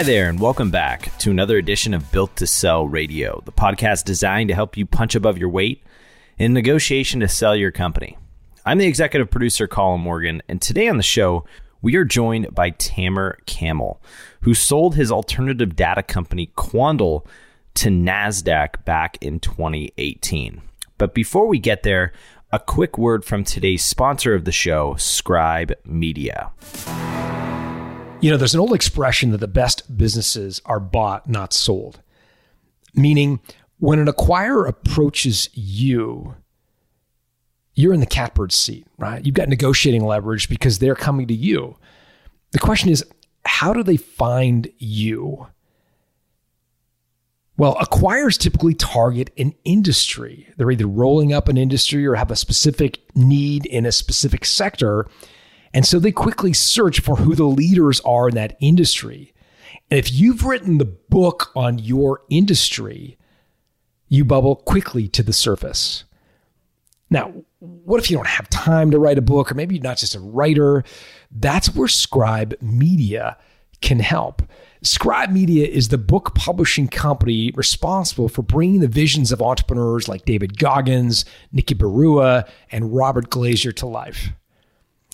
Hi there, and welcome back to another edition of Built to Sell Radio, the podcast designed to help you punch above your weight in negotiation to sell your company. I'm the executive producer, Colin Morgan, and today on the show, we are joined by Tammer Kamel, who sold his alternative data company, Quandl, to NASDAQ back in 2018. But before we get there, a quick word from today's sponsor of the show, Scribe Media. You know, there's an old expression that the best businesses are bought, not sold. Meaning, when an acquirer approaches you, you're in the catbird seat, right? You've got negotiating leverage because they're coming to you. The question is, how do they find you? Well, acquirers typically target an industry. They're either rolling up an industry or have a specific need in a specific sector. And so they quickly search for who the leaders are in that industry. And if you've written the book on your industry, you bubble quickly to the surface. Now, what if you don't have time to write a book, or maybe you're not just a writer? That's where Scribe Media can help. Scribe Media is the book publishing company responsible for bringing the visions of entrepreneurs like David Goggins, Nikki Barua, and Robert Glazer to life.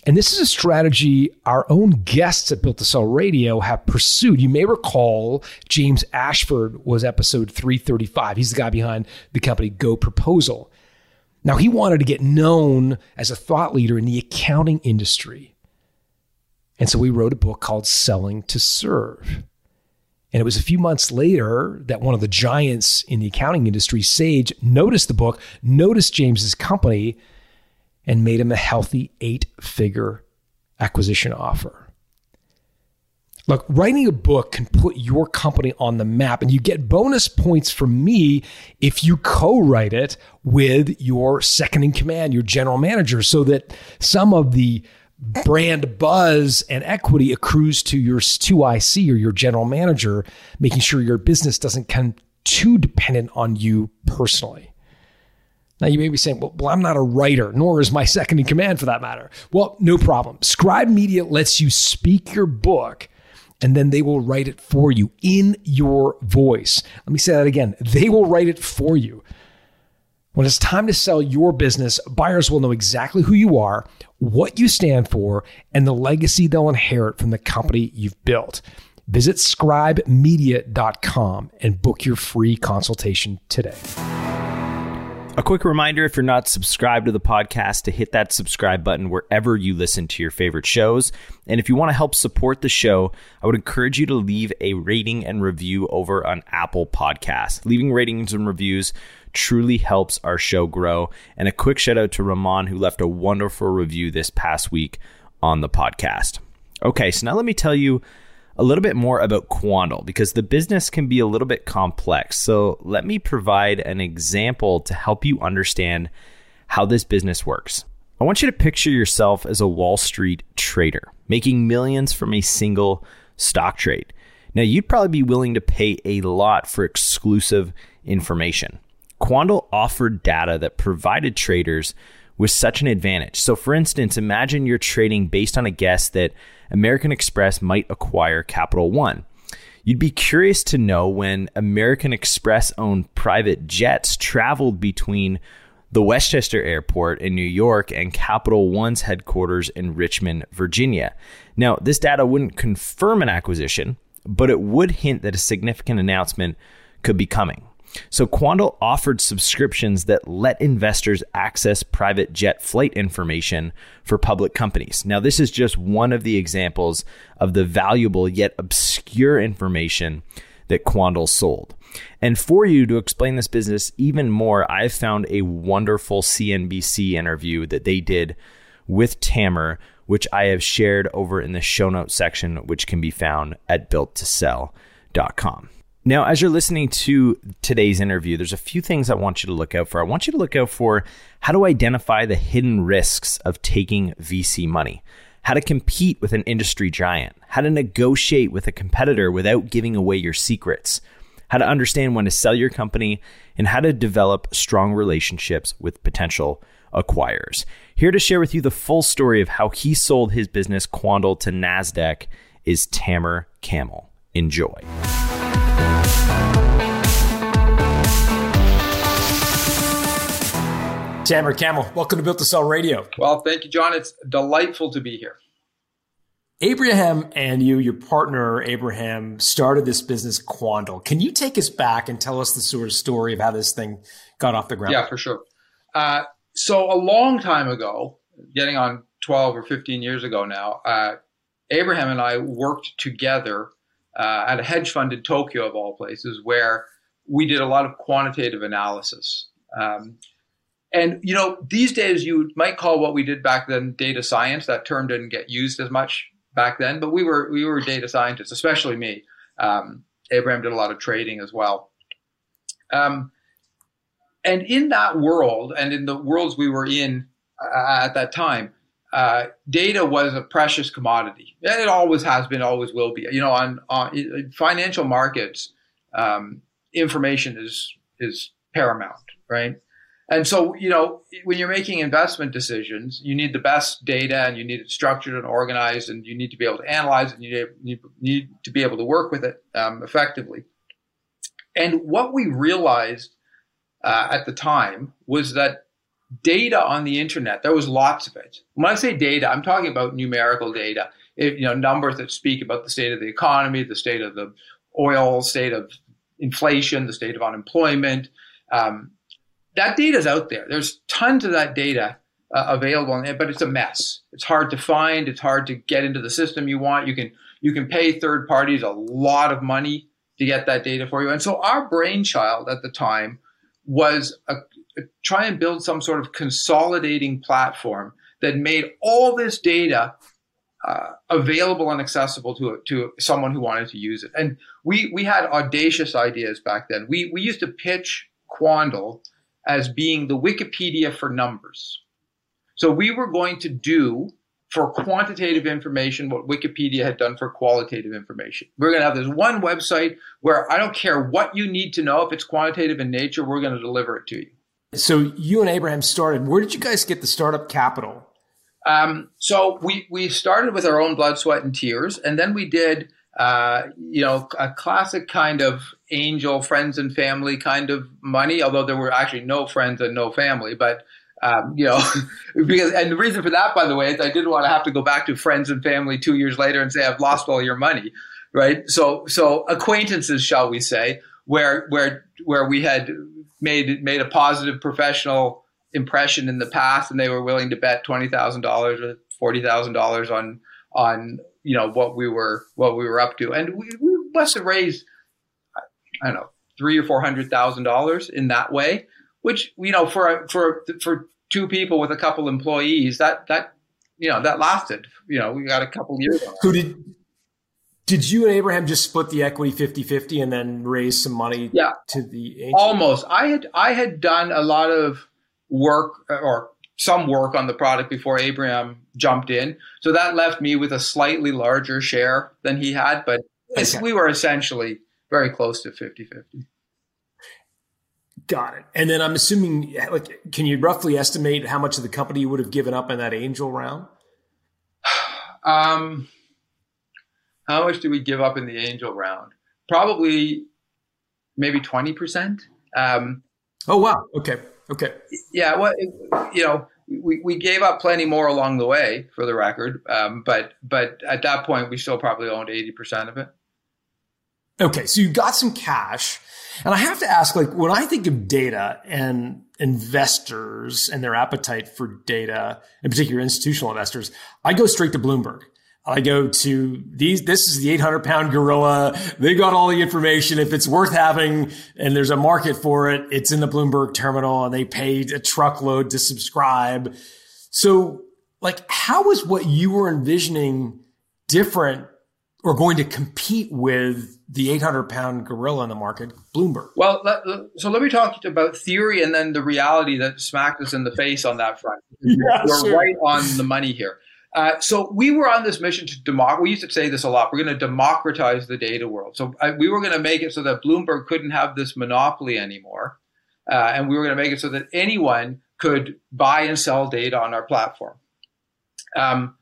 And this is a strategy our own guests at Built to Sell Radio have pursued. You may recall James Ashford was episode 335. He's the guy behind the company GoProposal. Now, he wanted to get known as a thought leader in the accounting industry. And so we wrote a book called Selling to Serve. And it was a few months later that one of the giants in the accounting industry, Sage, noticed the book, noticed James's company, and made him a healthy eight figure acquisition offer. Look, writing a book can put your company on the map, and you get bonus points from me if you co write it with your second in command, your general manager, so that some of the brand buzz and equity accrues to your 2IC or your general manager, making sure your business doesn't come too dependent on you personally. Now, you may be saying, well, I'm not a writer, nor is my second in command for that matter. Well, no problem. Scribe Media lets you speak your book and then they will write it for you in your voice. Let me say that again. They will write it for you. When it's time to sell your business, buyers will know exactly who you are, what you stand for, and the legacy they'll inherit from the company you've built. Visit scribemedia.com and book your free consultation today. A quick reminder if you're not subscribed to the podcast, to hit that subscribe button wherever you listen to your favorite shows. And if you want to help support the show, I would encourage you to leave a rating and review over on Apple Podcasts. Leaving ratings and reviews truly helps our show grow. And a quick shout out to Ramon, who left a wonderful review this past week on the podcast. Okay, so now let me tell you a little bit more about Quandl because the business can be a little bit complex. So let me provide an example to help you understand how this business works. I want you to picture yourself as a Wall Street trader making millions from a single stock trade. Now, you'd probably be willing to pay a lot for exclusive information. Quandl offered data that provided traders with such an advantage. So, for instance, imagine you're trading based on a guess that American Express might acquire Capital One. You'd be curious to know when American Express owned private jets traveled between the Westchester Airport in New York and Capital One's headquarters in Richmond, Virginia. Now, this data wouldn't confirm an acquisition, but it would hint that a significant announcement could be coming. So Quandl offered subscriptions that let investors access private jet flight information for public companies. Now, this is just one of the examples of the valuable yet obscure information that Quandl sold. And for you to explain this business even more, I've found a wonderful CNBC interview that they did with Tammer, which I have shared over in the show notes section, which can be found at builttosell.com. Now, as you're listening to today's interview, there's a few things I want you to look out for. I want you to look out for how to identify the hidden risks of taking VC money, how to compete with an industry giant, how to negotiate with a competitor without giving away your secrets, how to understand when to sell your company, and how to develop strong relationships with potential acquirers. Here to share with you the full story of how he sold his business Quandl to NASDAQ is Tammer Kamel. Enjoy. Tamara Kamel, welcome to Built to Sell Radio. Well, thank you, John. It's delightful to be here. Abraham and you, your partner Abraham, started this business Quandl. Can you take us back and tell us the sort of story of how this thing got off the ground? Yeah, for sure. Uh, so a long time ago, getting on 12 or 15 years ago now, uh, Abraham and I worked together uh, at a hedge fund in Tokyo, of all places, where we did a lot of quantitative analysis. Um, and you know, these days you might call what we did back then data science. That term didn't get used as much back then, but we were we were data scientists, especially me. Um, Abraham did a lot of trading as well. Um, and in that world, and in the worlds we were in uh, at that time, uh, data was a precious commodity. And it always has been, always will be. You know, on on financial markets, um, information is is paramount, right? And so, you know, when you're making investment decisions, you need the best data and you need it structured and organized and you need to be able to analyze it and you need, to be able to work with it um, effectively. And what we realized uh, at the time was that data on the internet, there was lots of it. When I say data, I'm talking about numerical data, it, you know, numbers that speak about the state of the economy, the state of the oil, state of inflation, the state of unemployment. Um, that data is out there. There's tons of that data uh, available, but it's a mess. It's hard to find. It's hard to get into the system you want. You can you can pay third parties a lot of money to get that data for you. And so our brainchild at the time was a, a, try and build some sort of consolidating platform that made all this data uh, available and accessible to to someone who wanted to use it. And we we had audacious ideas back then. We we used to pitch Quandl as being the Wikipedia for numbers. So we were going to do for quantitative information what Wikipedia had done for qualitative information. We're going to have this one website where I don't care what you need to know. If it's quantitative in nature, we're going to deliver it to you. So you and Abraham started. Where did you guys get the startup capital? Um, so we we started with our own blood, sweat, and tears, and then we did uh, you know, a classic kind of angel friends and family kind of money, although there were actually no friends and no family. But, um, you know, because, and the reason for that, by the way, is I didn't want to have to go back to friends and family two years later and say, I've lost all your money. Right. So, so acquaintances, shall we say, where, where, where we had made, made a positive professional impression in the past and they were willing to bet $20,000 or $40,000 on, on you know what we were what we were up to, and we, we must have raised I don't know three or four hundred thousand dollars in that way, which you know for for for two people with a couple employees that that you know that lasted you know we got a couple years. Who did did you and Abraham just split the equity 50-50 and then raise some money yeah. to the? Almost. I had I had done a lot of work or some work on the product before Abraham jumped in. So that left me with a slightly larger share than he had, but okay. we were essentially very close to 50 50. Got it. And then I'm assuming, like, can you roughly estimate how much of the company you would have given up in that angel round? Um, how much do we give up in the angel round? Probably maybe 20%. Um, oh, wow. Okay. Okay. Yeah. Well, you know, we, we gave up plenty more along the way, for the record. Um, but but at that point, we still probably owned eighty percent of it. Okay, so you got some cash, and I have to ask, like, when I think of data and investors and their appetite for data, in particular institutional investors, I go straight to Bloomberg. I go to these, this is the 800 pound gorilla. They got all the information. If it's worth having and there's a market for it, it's in the Bloomberg terminal and they paid a truckload to subscribe. So like, how is what you were envisioning different or going to compete with the 800 pound gorilla in the market, Bloomberg? Well, let, so let me talk about theory and then the reality that smacked us in the face on that front. Yeah, We're sure. right on the money here. Uh, so we were on this mission to democratize. We used to say this a lot. We're going to democratize the data world. So uh, we were going to make it so that Bloomberg couldn't have this monopoly anymore, uh, and we were going to make it so that anyone could buy and sell data on our platform. Um,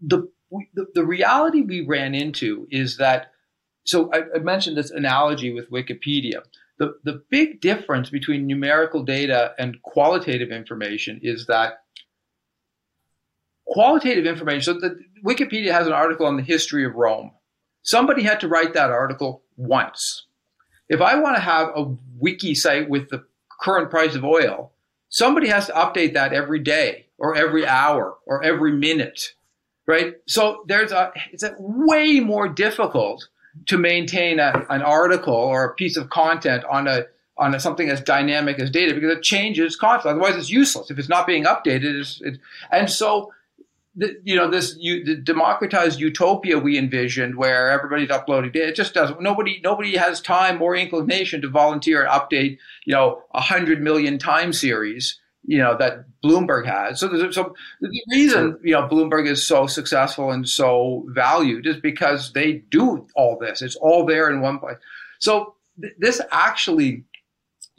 the the, the reality we ran into is that. So I, I mentioned this analogy with Wikipedia. The, the big difference between numerical data and qualitative information is that qualitative information. So the, Wikipedia has an article on the history of Rome. Somebody had to write that article once. If I want to have a wiki site with the current price of oil, somebody has to update that every day or every hour or every minute, right? So there's a, it's a way more difficult to maintain a, an article or a piece of content on a, on a, something as dynamic as data because it changes constantly. Otherwise, it's useless. If it's not being updated, it's, it's and so the, you know this you, the democratized utopia we envisioned where everybody's uploading data it just doesn't nobody nobody has time or inclination to volunteer and update you know a hundred million time series you know that bloomberg has so, so the reason you know bloomberg is so successful and so valued is because they do all this. It's all there in one place. So th- this actually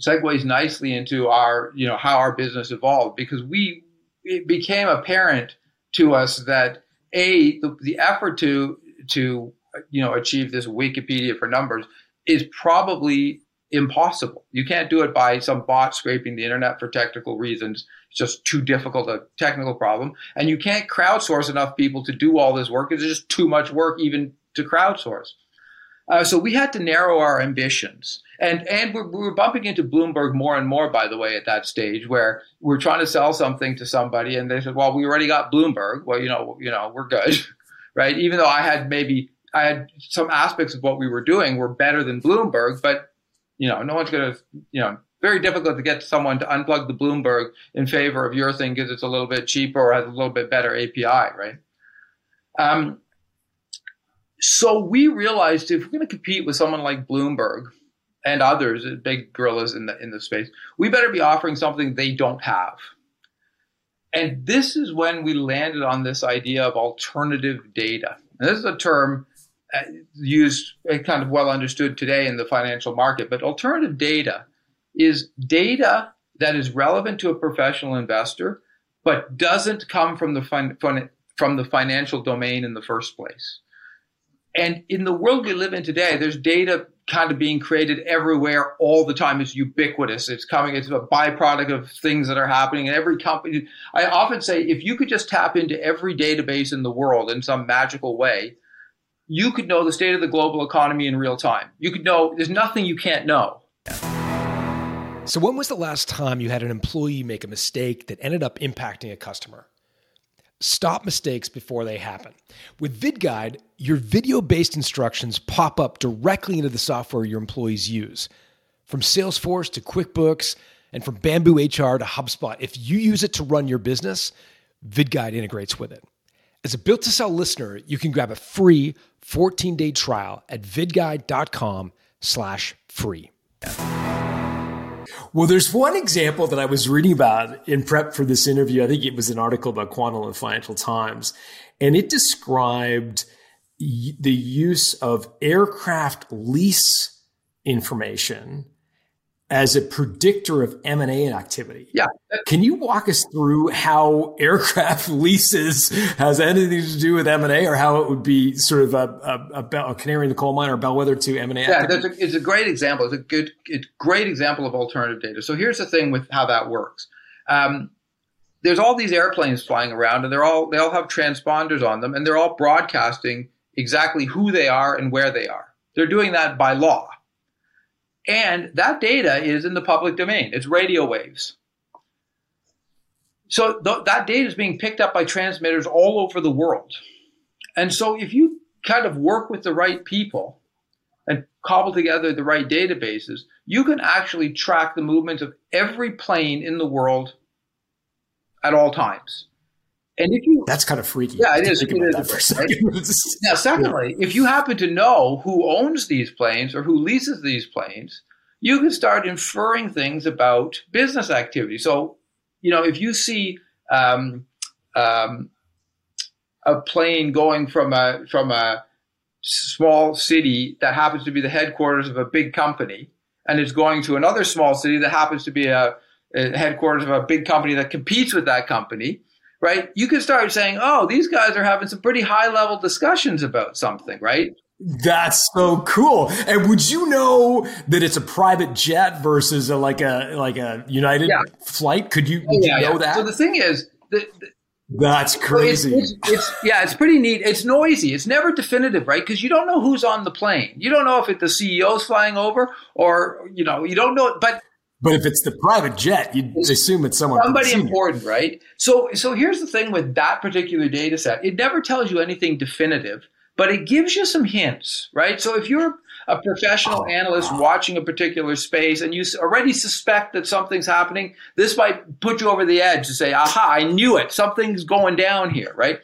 segues nicely into our you know how our business evolved because we it became apparent to us that a the, the effort to to you know achieve this Wikipedia for numbers is probably impossible. You can't do it by some bot scraping the internet for technical reasons. It's just too difficult a technical problem. And you can't crowdsource enough people to do all this work. It's just too much work even to crowdsource. Uh, so we had to narrow our ambitions. And and we're, we're bumping into Bloomberg more and more, by the way, at that stage where we're trying to sell something to somebody, and they said, "Well, we already got Bloomberg. Well, you know, you know, we're good, right?" Even though I had maybe I had some aspects of what we were doing were better than Bloomberg, but you know, no one's going to, you know, very difficult to get someone to unplug the Bloomberg in favor of your thing because it's a little bit cheaper or has a little bit better API, right? Um, so we realized if we're going to compete with someone like Bloomberg and others, big gorillas in the in the space, we better be offering something they don't have. And this is when we landed on this idea of alternative data. And this is a term uh, used uh, kind of well understood today in the financial market, but alternative data is data that is relevant to a professional investor, but doesn't come from the fin- from the financial domain in the first place. And in the world we live in today, there's data kind of being created everywhere all the time. It's ubiquitous. It's coming. It's a byproduct of things that are happening. And every company, I often say, if you could just tap into every database in the world in some magical way, you could know the state of the global economy in real time. You could know, there's nothing you can't know. So, when was the last time you had an employee make a mistake that ended up impacting a customer? Stop mistakes before they happen. With VidGuide, your video based instructions pop up directly into the software your employees use. From Salesforce to QuickBooks and from Bamboo HR to HubSpot, if you use it to run your business, VidGuide integrates with it. As a built to sell listener, you can grab a free 14 day trial at vidguide.com slash free. Well, there's one example that I was reading about in prep for this interview. I think it was an article about Quandl in the Financial Times, and it described the use of aircraft lease information as a predictor of M&A activity. Yeah. Can you walk us through how aircraft leases has anything to do with M&A or how it would be sort of a, a, a canary in the coal mine or bellwether to M&A Yeah, that's a, it's a great example. It's a good, it's great example of alternative data. So here's the thing with how that works. Um, there's all these airplanes flying around and they're all, they all have transponders on them and they're all broadcasting exactly who they are and where they are. They're doing that by law. And that data is in the public domain. It's radio waves. So th- that data is being picked up by transmitters all over the world. And so if you kind of work with the right people and cobble together the right databases, you can actually track the movements of every plane in the world at all times. And if you that's kind of freaky. Yeah, it is. It is now, secondly, yeah. if you happen to know who owns these planes or who leases these planes, you can start inferring things about business activity. So, you know, if you see um, um, a plane going from a from a small city that happens to be the headquarters of a big company, and it's going to another small city that happens to be a, a headquarters of a big company that competes with that company right? You could start saying, "Oh, these guys are having some pretty high level discussions about something," right? That's so cool. And would you know that it's a private jet versus a, like a like a United yeah. flight? Could you, oh, yeah, you know yeah. that? So the thing is, the, the, that's crazy. It's, it's, it's, yeah, it's pretty neat. It's noisy. It's never definitive, right? Because you don't know who's on the plane. You don't know if it, the CEO's flying over, or you know, you don't know. But but if it's the private jet, you assume it's someone somebody important, right? So so here's the thing with that particular data set. It never tells you anything definitive but it gives you some hints, right? So if you're a professional analyst watching a particular space and you already suspect that something's happening, this might put you over the edge to say, aha, I knew it. Something's going down here, right?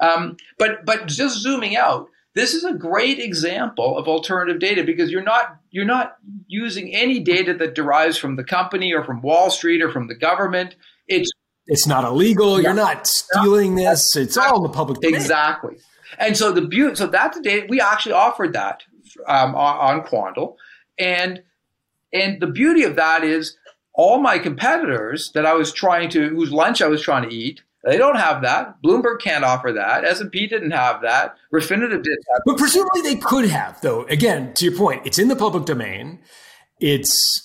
Um, but but just zooming out, this is a great example of alternative data because you're not you're not using any data that derives from the company or from Wall Street or from the government. It's it's not illegal. You're not stealing this. It's all in the public domain. Exactly. And so the beauty, so that's the data we actually offered that um, on, on Quandl, and and the beauty of that is all my competitors that I was trying to, whose lunch I was trying to eat, they don't have that. Bloomberg can't offer that. S and P didn't have that. Refinitiv didn't have. But presumably they could have, though. Again, to your point, it's in the public domain. It's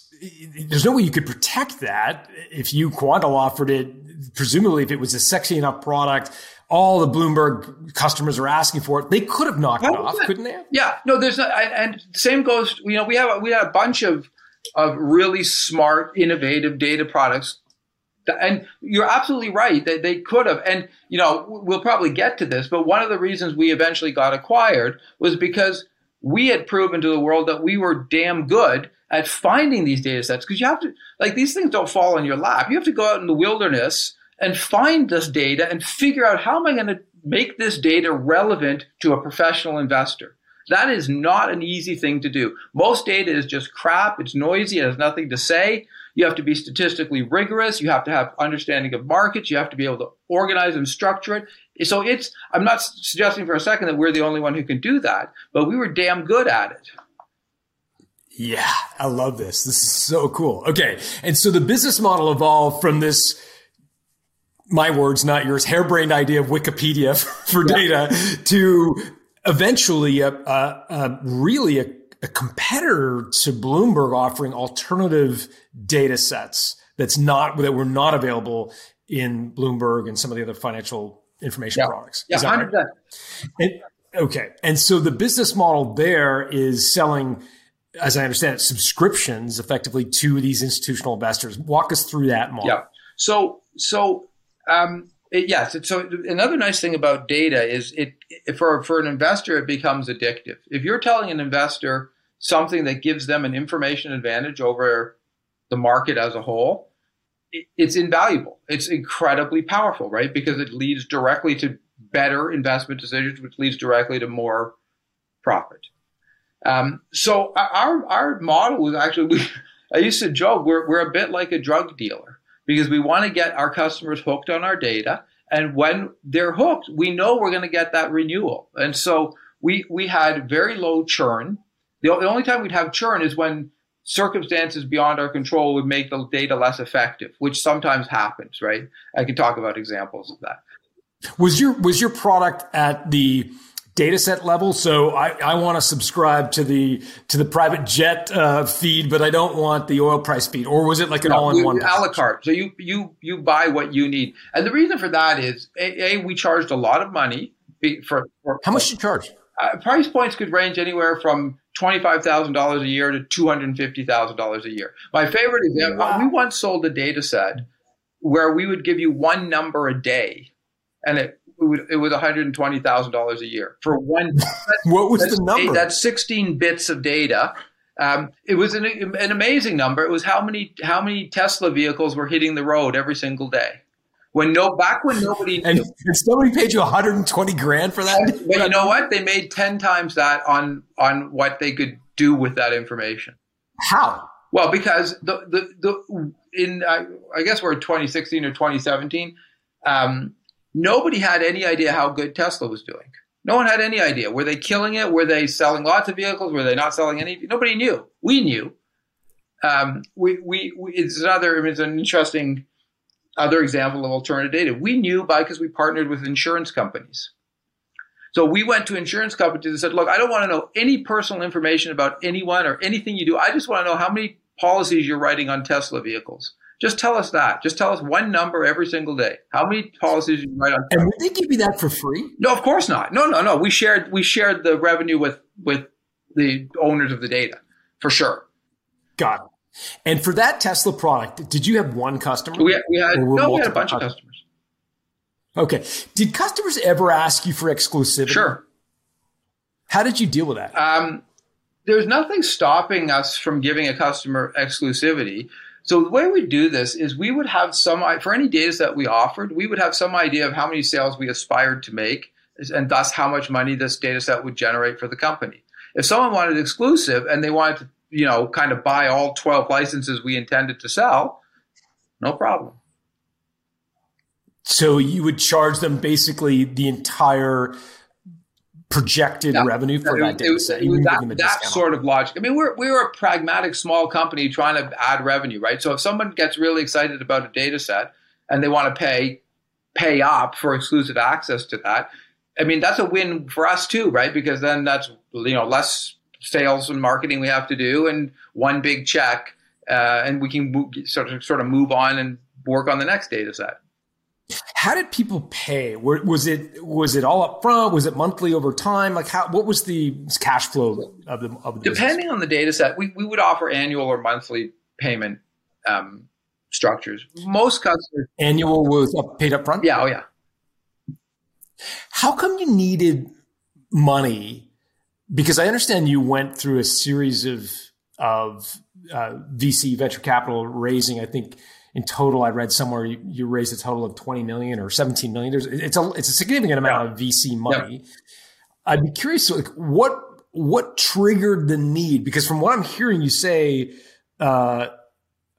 there's no way you could protect that if you Quandl offered it. Presumably, if it was a sexy enough product all the Bloomberg customers are asking for it. They could have knocked it off, couldn't they? Yeah, no, there's not, and same goes. You know, we have we had a bunch of of really smart, innovative data products, and you're absolutely right that they could have. And you know, we'll probably get to this, but one of the reasons we eventually got acquired was because we had proven to the world that we were damn good at finding these data sets because you have to like these things don't fall in your lap. You have to go out in the wilderness and find this data and figure out how am I going to make this data relevant to a professional investor. That is not an easy thing to do. Most data is just crap. It's noisy. It has nothing to say. You have to be statistically rigorous. You have to have understanding of markets. You have to be able to organize and structure it. So it's, I'm not suggesting for a second that we're the only one who can do that, but we were damn good at it. Yeah, I love this. This is so cool. Okay. And so the business model evolved from this my words, not yours, harebrained idea of Wikipedia for yeah. data to eventually a, a, a really a, a, competitor to Bloomberg offering alternative data sets that's not that were not available in Bloomberg and some of the other financial information yeah. products. Yeah. Right? Okay, and so the business model there is selling, as I understand it, subscriptions effectively to these institutional investors. Walk us through that model. Yeah. So so um, it, yes. It, so another nice thing about data is it for for an investor it becomes addictive. If you're telling an investor something that gives them an information advantage over the market as a whole, it's invaluable. It's incredibly powerful, right? Because it leads directly to better investment decisions, which leads directly to more profit. Um, so our our model was actually we, I used to joke we're we're a bit like a drug dealer because we want to get our customers hooked on our data. And when they're hooked, we know we're going to get that renewal. And so we, we had very low churn. The, the only time we'd have churn is when circumstances beyond our control would make the data less effective, which sometimes happens, right? I can talk about examples of that. Was your was your product at the data set level. So I, I want to subscribe to the to the private jet uh, feed, but I don't want the oil price feed. Or was it like an no, all-in-one? A la carte. So you you you buy what you need, and the reason for that is a, a we charged a lot of money for. for How much did you charge? Uh, price points could range anywhere from twenty-five thousand dollars a year to two hundred and fifty thousand dollars a year. My favorite example: wow. we once sold a data set where we would give you one number a day, and it it was $120,000 a year for one. what was the number? Eight, that's 16 bits of data. Um, it was an, an amazing number. It was how many how many Tesla vehicles were hitting the road every single day. When no back when nobody knew. and, and somebody paid you 120 grand for that. But you know what? They made 10 times that on on what they could do with that information. How? Well, because the the, the in uh, I guess we're 2016 or 2017. Um, nobody had any idea how good Tesla was doing. No one had any idea. Were they killing it? Were they selling lots of vehicles? Were they not selling any? Nobody knew. We knew. Um, we, we, we, it's another, it's an interesting other example of alternative data. We knew by because we partnered with insurance companies. So we went to insurance companies and said, look, I don't want to know any personal information about anyone or anything you do. I just want to know how many policies you're writing on Tesla vehicles. Just tell us that. Just tell us one number every single day. How many policies you write on? Tesla? And would they give you that for free? No, of course not. No, no, no. We shared we shared the revenue with with the owners of the data for sure. Got it. And for that Tesla product, did you have one customer? We had, we had no, we had a bunch customers? of customers. Okay. Did customers ever ask you for exclusivity? Sure. How did you deal with that? Um, there's nothing stopping us from giving a customer exclusivity. So the way we do this is we would have some for any data set we offered, we would have some idea of how many sales we aspired to make, and thus how much money this data set would generate for the company. If someone wanted exclusive and they wanted to, you know, kind of buy all 12 licenses we intended to sell, no problem. So you would charge them basically the entire projected yeah. revenue for that data set. that, that sort of logic. I mean, we're we're a pragmatic small company trying to add revenue, right? So if someone gets really excited about a data set and they want to pay pay up for exclusive access to that, I mean that's a win for us too, right? Because then that's you know less sales and marketing we have to do, and one big check, uh, and we can move, sort of sort of move on and work on the next data set. How did people pay? Was it was it all up front? Was it monthly over time? Like how? What was the cash flow of the of the depending business? on the data set? We we would offer annual or monthly payment um, structures. Most customers annual was paid up front. Yeah, oh yeah. How come you needed money? Because I understand you went through a series of of uh, VC venture capital raising. I think in total, I read somewhere you, you raised a total of 20 million or 17 million. There's, it's a, it's a significant amount of VC money. Yeah. I'd be curious, like what, what triggered the need? Because from what I'm hearing you say, uh,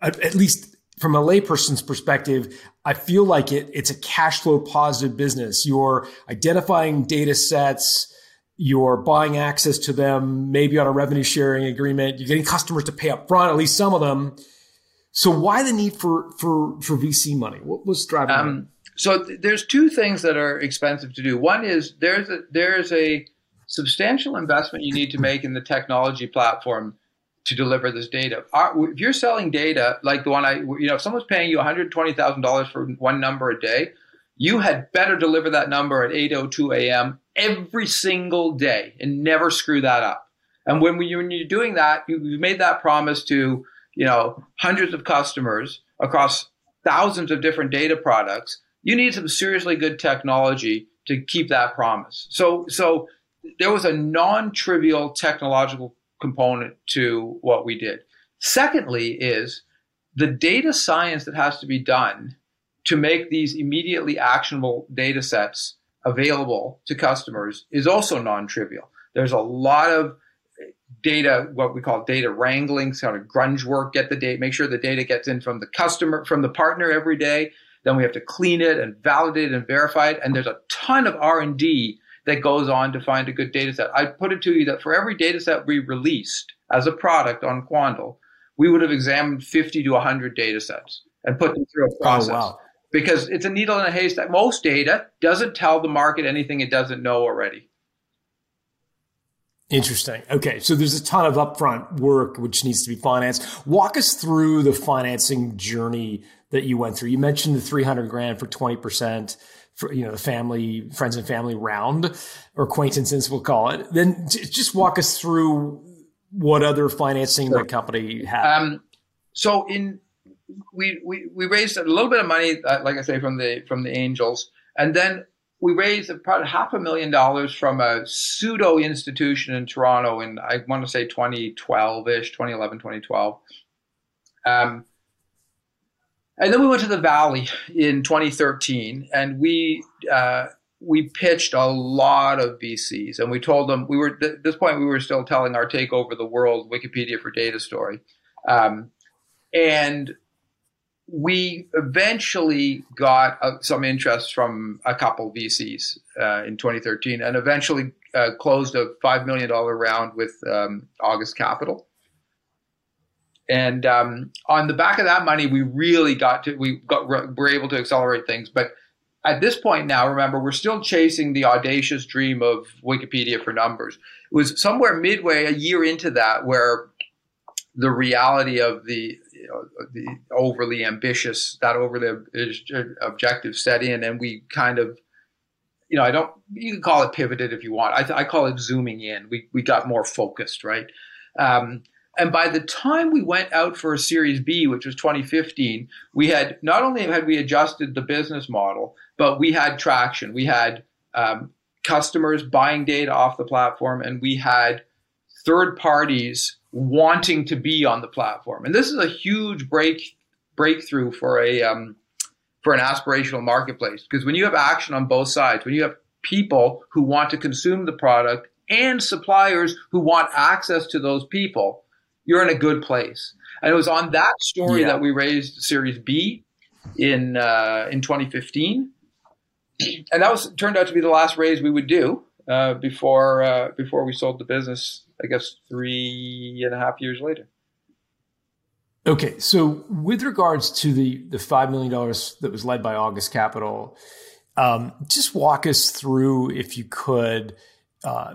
at, at least from a layperson's perspective, I feel like it, it's a cash flow positive business. You're identifying data sets, you're buying access to them, maybe on a revenue sharing agreement. You're getting customers to pay up front, at least some of them. So why the need for for for VC money? What was driving? Um, so th- there's two things that are expensive to do. One is there's a there's a substantial investment you need to make in the technology platform to deliver this data. Our, if you're selling data like the one I, you know, if someone's paying you $120,000 for one number a day, you had better deliver that number at 8:02 a.m. every single day and never screw that up. And when, we, when you're doing that, you, have made that promise to you know, hundreds of customers across thousands of different data products, you need some seriously good technology to keep that promise. So, so there was a non-trivial technological component to what we did. Secondly, is the data science that has to be done to make these immediately actionable data sets available to customers is also non-trivial. There's a lot of data, what we call data wrangling, sort of grunge work, get the data, make sure the data gets in from the customer, from the partner every day. Then we have to clean it and validate it and verify it. And there's a ton of R&D that goes on to find a good data set. I put it to you that for every data set we released as a product on Quandl, we would have examined 50 to 100 data sets and put them through a oh, process. Oh, wow. Because it's a needle in a haystack. Most data doesn't tell the market anything it doesn't know already. Interesting. Okay. So there's a ton of upfront work which needs to be financed. Walk us through the financing journey that you went through. You mentioned the 300 grand for 20% for, you know, the family, friends and family round or acquaintances, we'll call it. Then just walk us through what other financing sure. the company had. Um, so in, we, we, we raised a little bit of money, uh, like I say, from the, from the angels. And then we raised about half a million dollars from a pseudo institution in Toronto in, I want to say 2012 ish, 2011, 2012. Um, and then we went to the Valley in 2013 and we, uh, we pitched a lot of VCs and we told them we were at this point we were still telling our take over the world Wikipedia for data story. Um, and we eventually got uh, some interest from a couple VCs uh, in 2013 and eventually uh, closed a $5 million round with um, August Capital. and um, on the back of that money, we really got to we got were able to accelerate things. But at this point now, remember, we're still chasing the audacious dream of Wikipedia for numbers. It was somewhere midway, a year into that, where the reality of the the overly ambitious, that overly objective set in, and we kind of, you know, I don't. You can call it pivoted if you want. I, I call it zooming in. We we got more focused, right? Um, and by the time we went out for a Series B, which was 2015, we had not only had we adjusted the business model, but we had traction. We had um, customers buying data off the platform, and we had third parties wanting to be on the platform. And this is a huge break breakthrough for a um, for an aspirational marketplace because when you have action on both sides, when you have people who want to consume the product and suppliers who want access to those people, you're in a good place. And it was on that story yeah. that we raised Series B in uh, in 2015, and that was turned out to be the last raise we would do uh, before uh, before we sold the business. I guess three and a half years later. Okay, so with regards to the the five million dollars that was led by August Capital, um, just walk us through, if you could, uh,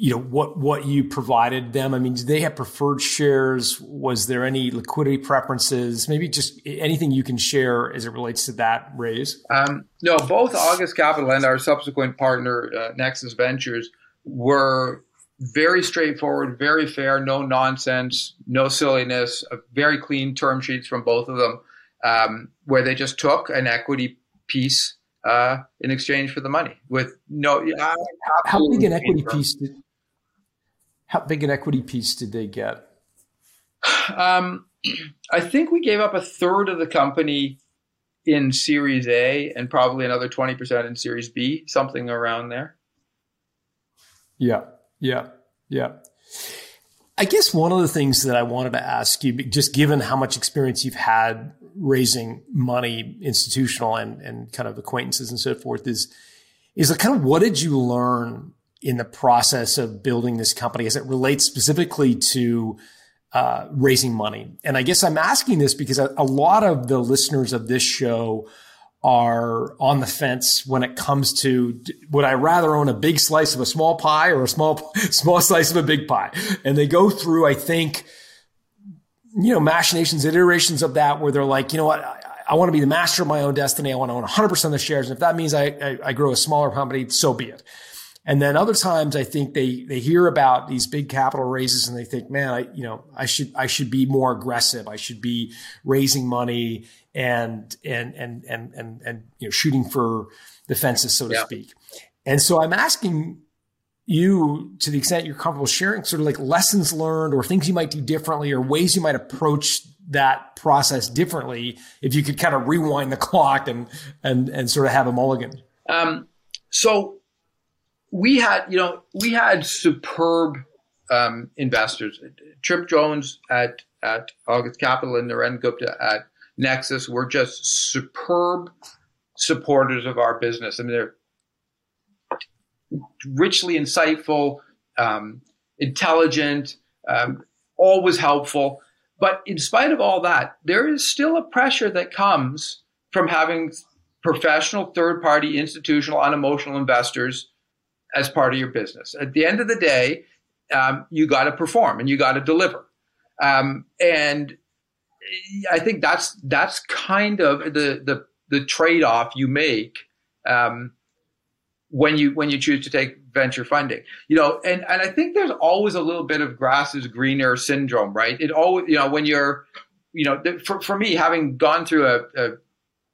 you know what what you provided them. I mean, did they have preferred shares? Was there any liquidity preferences? Maybe just anything you can share as it relates to that raise. Um, no, both August Capital and our subsequent partner uh, Nexus Ventures were very straightforward, very fair, no nonsense, no silliness, very clean term sheets from both of them, um, where they just took an equity piece uh, in exchange for the money with no. How big an equity piece did? How big an equity piece did they get? Um, I think we gave up a third of the company in Series A and probably another 20% in Series B, something around there. Yeah, yeah, yeah. I guess one of the things that I wanted to ask you, just given how much experience you've had raising money, institutional and, and kind of acquaintances and so forth, is is kind of what did you learn in the process of building this company as it relates specifically to uh, raising money. And I guess I'm asking this because a, a, lot of the listeners of this show are on the fence when it comes to would I rather own a big slice of a small pie or a small small slice of a big pie? And they go through, I think, you know, machinations, iterations of that where they're like, you know what, I, I want to be the master of my own destiny. I want to own 100% of the shares. And if that means I, I, I grow a smaller company, so be it. And then other times I think they, they hear about these big capital raises and they think, man, I, you know, I should, I should be more aggressive. I should be raising money and, and, and, and, and, and, you know, shooting for the fences, so to yeah. speak. And so I'm asking you to the extent you're comfortable sharing sort of like lessons learned or things you might do differently or ways you might approach that process differently if you could kind of rewind the clock and, and, and sort of have a mulligan. Um, so we had, you know, we had superb um, investors. Tripp Jones at at August Capital and Naren Gupta at Nexus were just superb supporters of our business. I mean, they're richly insightful, um, intelligent, um, always helpful. But in spite of all that, there is still a pressure that comes from having professional, third party, institutional, unemotional investors as part of your business. At the end of the day, um, you got to perform and you got to deliver. Um, and I think that's that's kind of the the, the trade off you make um, when you when you choose to take venture funding. You know, and and I think there's always a little bit of grass is greener syndrome, right? It always you know when you're you know for for me having gone through a, a,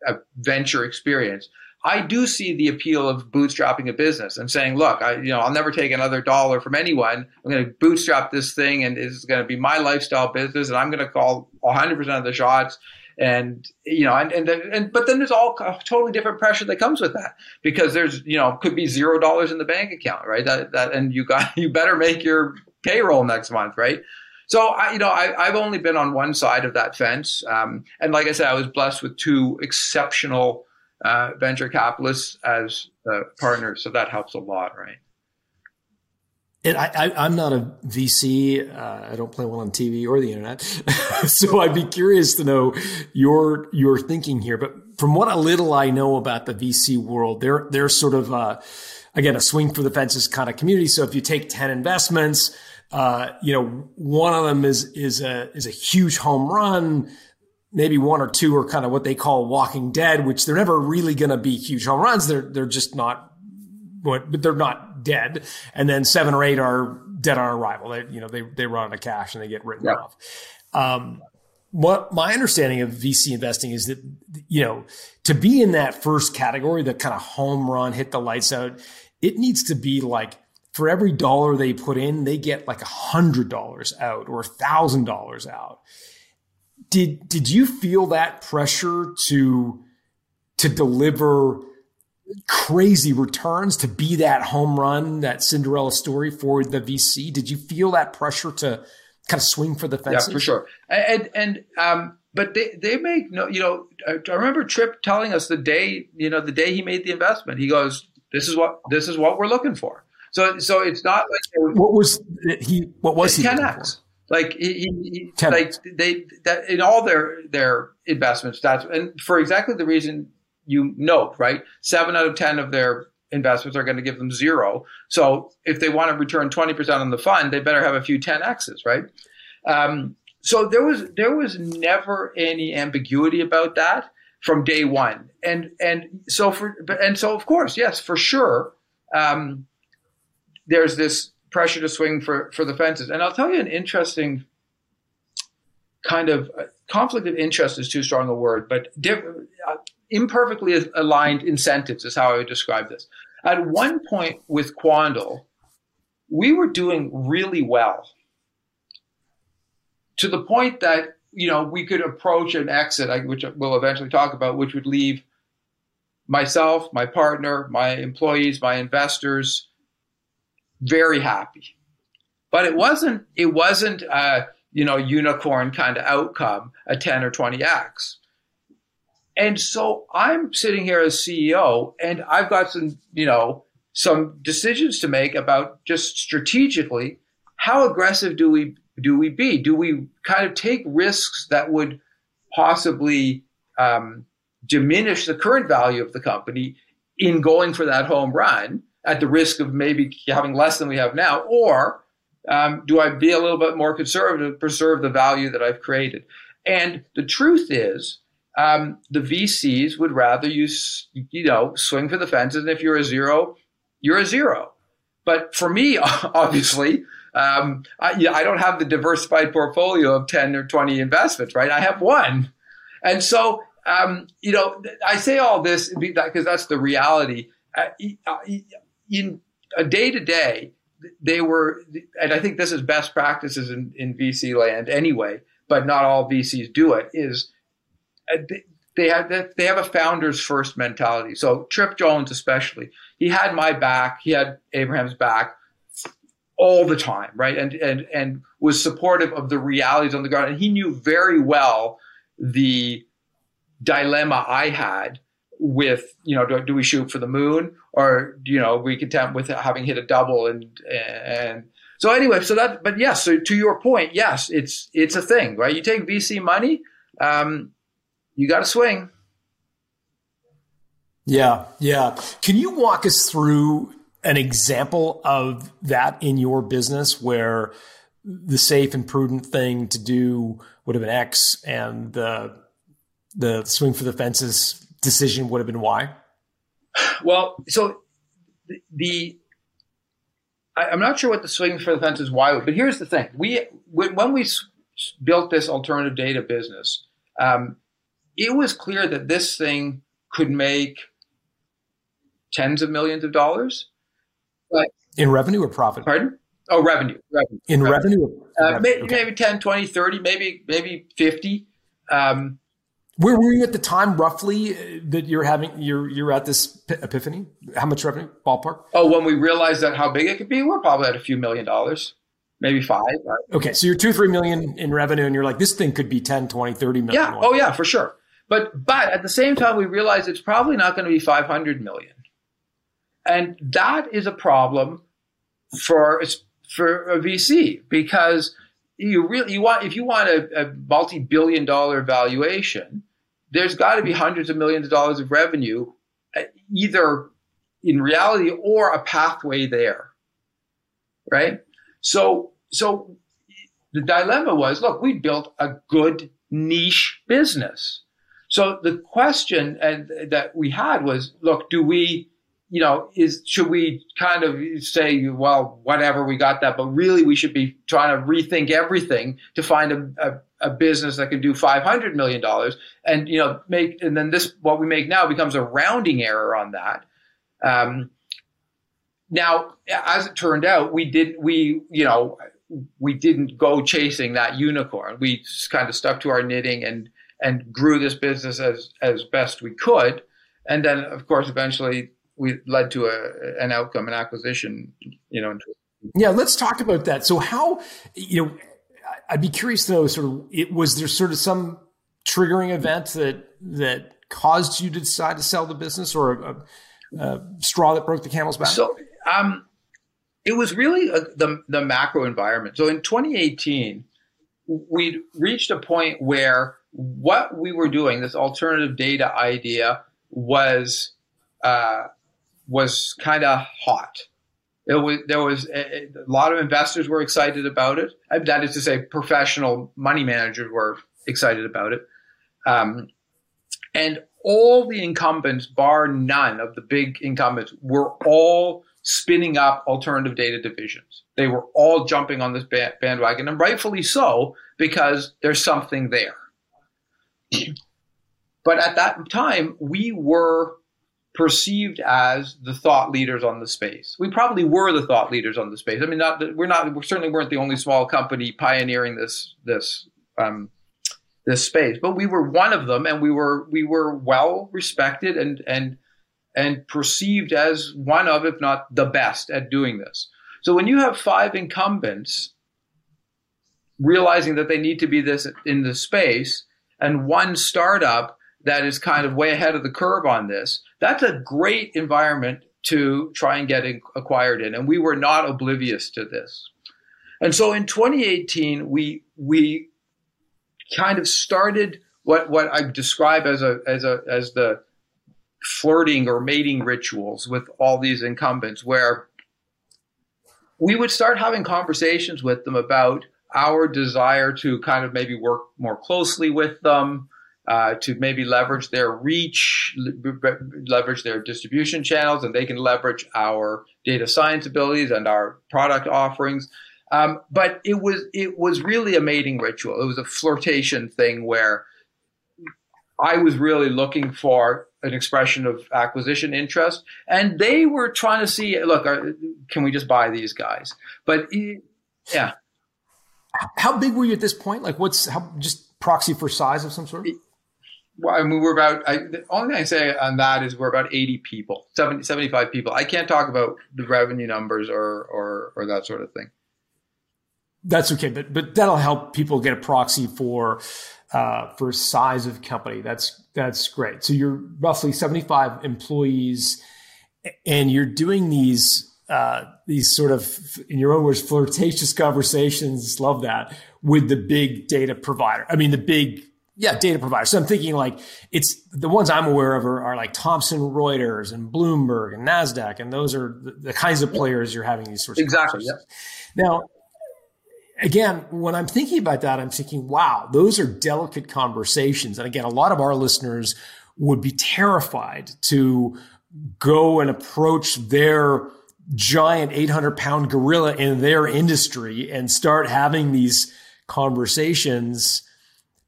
a venture experience I do see the appeal of bootstrapping a business and saying, look, I, you know, I'll never take another dollar from anyone. I'm going to bootstrap this thing and it's going to be my lifestyle business and I'm going to call 100% of the shots. And, you know, and, and, and, but then there's all totally different pressure that comes with that because there's, you know, could be zero dollars in the bank account, right? That, that, and you got, you better make your payroll next month, right? So I, you know, I, have only been on one side of that fence, um, and like I said, I was blessed with two exceptional uh, venture capitalists as uh, partners. So that helps a lot, right? and I, am not a VC. Uh, I don't play one on TV or the internet, so I'd be curious to know your your thinking here. But from what a little I know about the VC world, they're they're sort of uh, again a swing for the fences kind of community. So if you take ten investments, uh, you know one of them is is a is a huge home run. Maybe one or two are kind of what they call walking dead, which they're never really going to be huge home runs. They're they're just not, but they're not dead, and then seven or eight are dead on arrival. They, you know, they they run out of cash and they get written off. Um, what my understanding of VC investing is that you know to be in that first category, the kind of home run, hit the lights out, it needs to be like for every dollar they put in, they get like a hundred dollars out or a thousand dollars out. Did did you feel that pressure to to deliver crazy returns to be that home run, that Cinderella story for the VC? Did you feel that pressure to kind of swing for the fences? Yeah, for sure. And and um, but they they make no, you know, I remember Tripp telling us the day, you know, the day he made the investment, he goes, "This is what this is what we're looking for." So so it's not like what was he? What was he? Ten x. Like he, he, like they that in all their their investments. That's and for exactly the reason you note, right? Seven out of 10 of their investments are going to give them zero. So if they want to return 20% on the fund, they better have a few 10Xs, right? Um, so there was, there was never any ambiguity about that from day one. And, and so for, and so of course, yes, for sure. Um, there's this pressure to swing for, for the fences. And I'll tell you an interesting kind of uh, conflict of interest is too strong a word, but diff, uh, imperfectly aligned incentives is how I would describe this. At one point with Quandl, we were doing really well to the point that you know we could approach an exit, which we'll eventually talk about, which would leave myself, my partner, my employees, my investors very happy. But it wasn't it wasn't a you know unicorn kind of outcome, a 10 or 20x. And so I'm sitting here as CEO and I've got some, you know, some decisions to make about just strategically how aggressive do we do we be? Do we kind of take risks that would possibly um, diminish the current value of the company in going for that home run at the risk of maybe having less than we have now, or um, do I be a little bit more conservative, preserve the value that I've created? And the truth is, um, the VCs would rather you, you know, swing for the fences. And if you're a zero, you're a zero. But for me, obviously, um, I, I, don't have the diversified portfolio of 10 or 20 investments, right? I have one. And so, um, you know, I say all this because that's the reality. Uh, uh, in a day to day, they were, and I think this is best practices in, in VC land anyway, but not all VCs do it, is uh, they have they have a founders first mentality. So Tripp Jones especially, he had my back, he had Abraham's back all the time, right? And and and was supportive of the realities on the ground, and he knew very well the dilemma I had with you know do, do we shoot for the moon or you know we content with having hit a double and and so anyway so that but yes so to your point yes it's it's a thing right you take VC money um, you got to swing. Yeah, yeah. Can you walk us through an example of that in your business where the safe and prudent thing to do would have been X and the the swing for the fences decision would have been why? Well, so the, the I, am not sure what the swing for the fences why, but here's the thing: we when we built this alternative data business, um, it was clear that this thing could make tens of millions of dollars. But, in revenue or profit? Pardon? Oh, revenue. revenue in revenue? revenue? Uh, maybe, okay. maybe 10, 20, 30, maybe, maybe 50. Um, where were you at the time, roughly, uh, that you're having you're you're at this epiphany? How much revenue ballpark? Oh, when we realized that how big it could be, we're probably at a few million dollars maybe five. Okay. So you're two, three million in revenue and you're like, this thing could be 10, 20, 30 million. Yeah. Oh yeah, for sure. But but at the same time, we realize it's probably not going to be 500 million, and that is a problem for for a VC because you really you want if you want a, a multi-billion dollar valuation, there's got to be hundreds of millions of dollars of revenue, uh, either in reality or a pathway there, right? So so the dilemma was, look, we built a good niche business. So the question and that we had was, look, do we you know, is should we kind of say, well, whatever, we got that, but really we should be trying to rethink everything to find a, a, a business that can do five hundred million dollars, and you know, make and then this what we make now becomes a rounding error on that. Um, now, as it turned out, we did we you know we didn't go chasing that unicorn. We just kind of stuck to our knitting and and grew this business as as best we could. And then, of course, eventually we led to a, an outcome, an acquisition, you know. Yeah, let's talk about that. So how, you know, I'd be curious to know sort of, it was there sort of some triggering event that, that caused you to decide to sell the business or a, a straw that broke the camel's back? So, um, it was really a, the, the macro environment. So in 2018, we reached a point where what we were doing, this alternative data idea, was uh, was kind of hot. It was there was a, a, lot of investors were excited about it. That is to say, professional money managers were excited about it, um, and all the incumbents, bar none of the big incumbents, were all spinning up alternative data divisions. They were all jumping on this bandwagon, and rightfully so, because there's something there. but at that time, we were perceived as the thought leaders on the space. We probably were the thought leaders on the space. I mean, not we're not we certainly weren't the only small company pioneering this this um, this space, but we were one of them, and we were we were well respected and and and perceived as one of, if not the best, at doing this. So when you have five incumbents realizing that they need to be this in the space, and one startup that is kind of way ahead of the curve on this, that's a great environment to try and get acquired in. And we were not oblivious to this. And so in 2018, we, we kind of started what, what I describe as a, as a, as the flirting or mating rituals with all these incumbents where we would start having conversations with them about our desire to kind of maybe work more closely with them, uh, to maybe leverage their reach, leverage their distribution channels, and they can leverage our data science abilities and our product offerings. Um, but it was it was really a mating ritual. It was a flirtation thing where I was really looking for an expression of acquisition interest, and they were trying to see, look, are, can we just buy these guys? But yeah. How big were you at this point? Like, what's how just proxy for size of some sort? I mean, we're about, I, the only thing I say on that is we're about 80 people, 70, 75 people. I can't talk about the revenue numbers or, or, or that sort of thing. That's okay. But, but that'll help people get a proxy for, uh, for size of company. That's, that's great. So you're roughly 75 employees and you're doing these, uh, these sort of, in your own words, flirtatious conversations. Love that with the big data provider. I mean, the big yeah, data providers. So I'm thinking like it's the ones I'm aware of are, are like Thomson Reuters and Bloomberg and Nasdaq, and those are the, the kinds of players you're having these sorts exactly, of exactly. Yeah. Now, again, when I'm thinking about that, I'm thinking, wow, those are delicate conversations. And again, a lot of our listeners would be terrified to go and approach their giant 800 pound gorilla in their industry and start having these conversations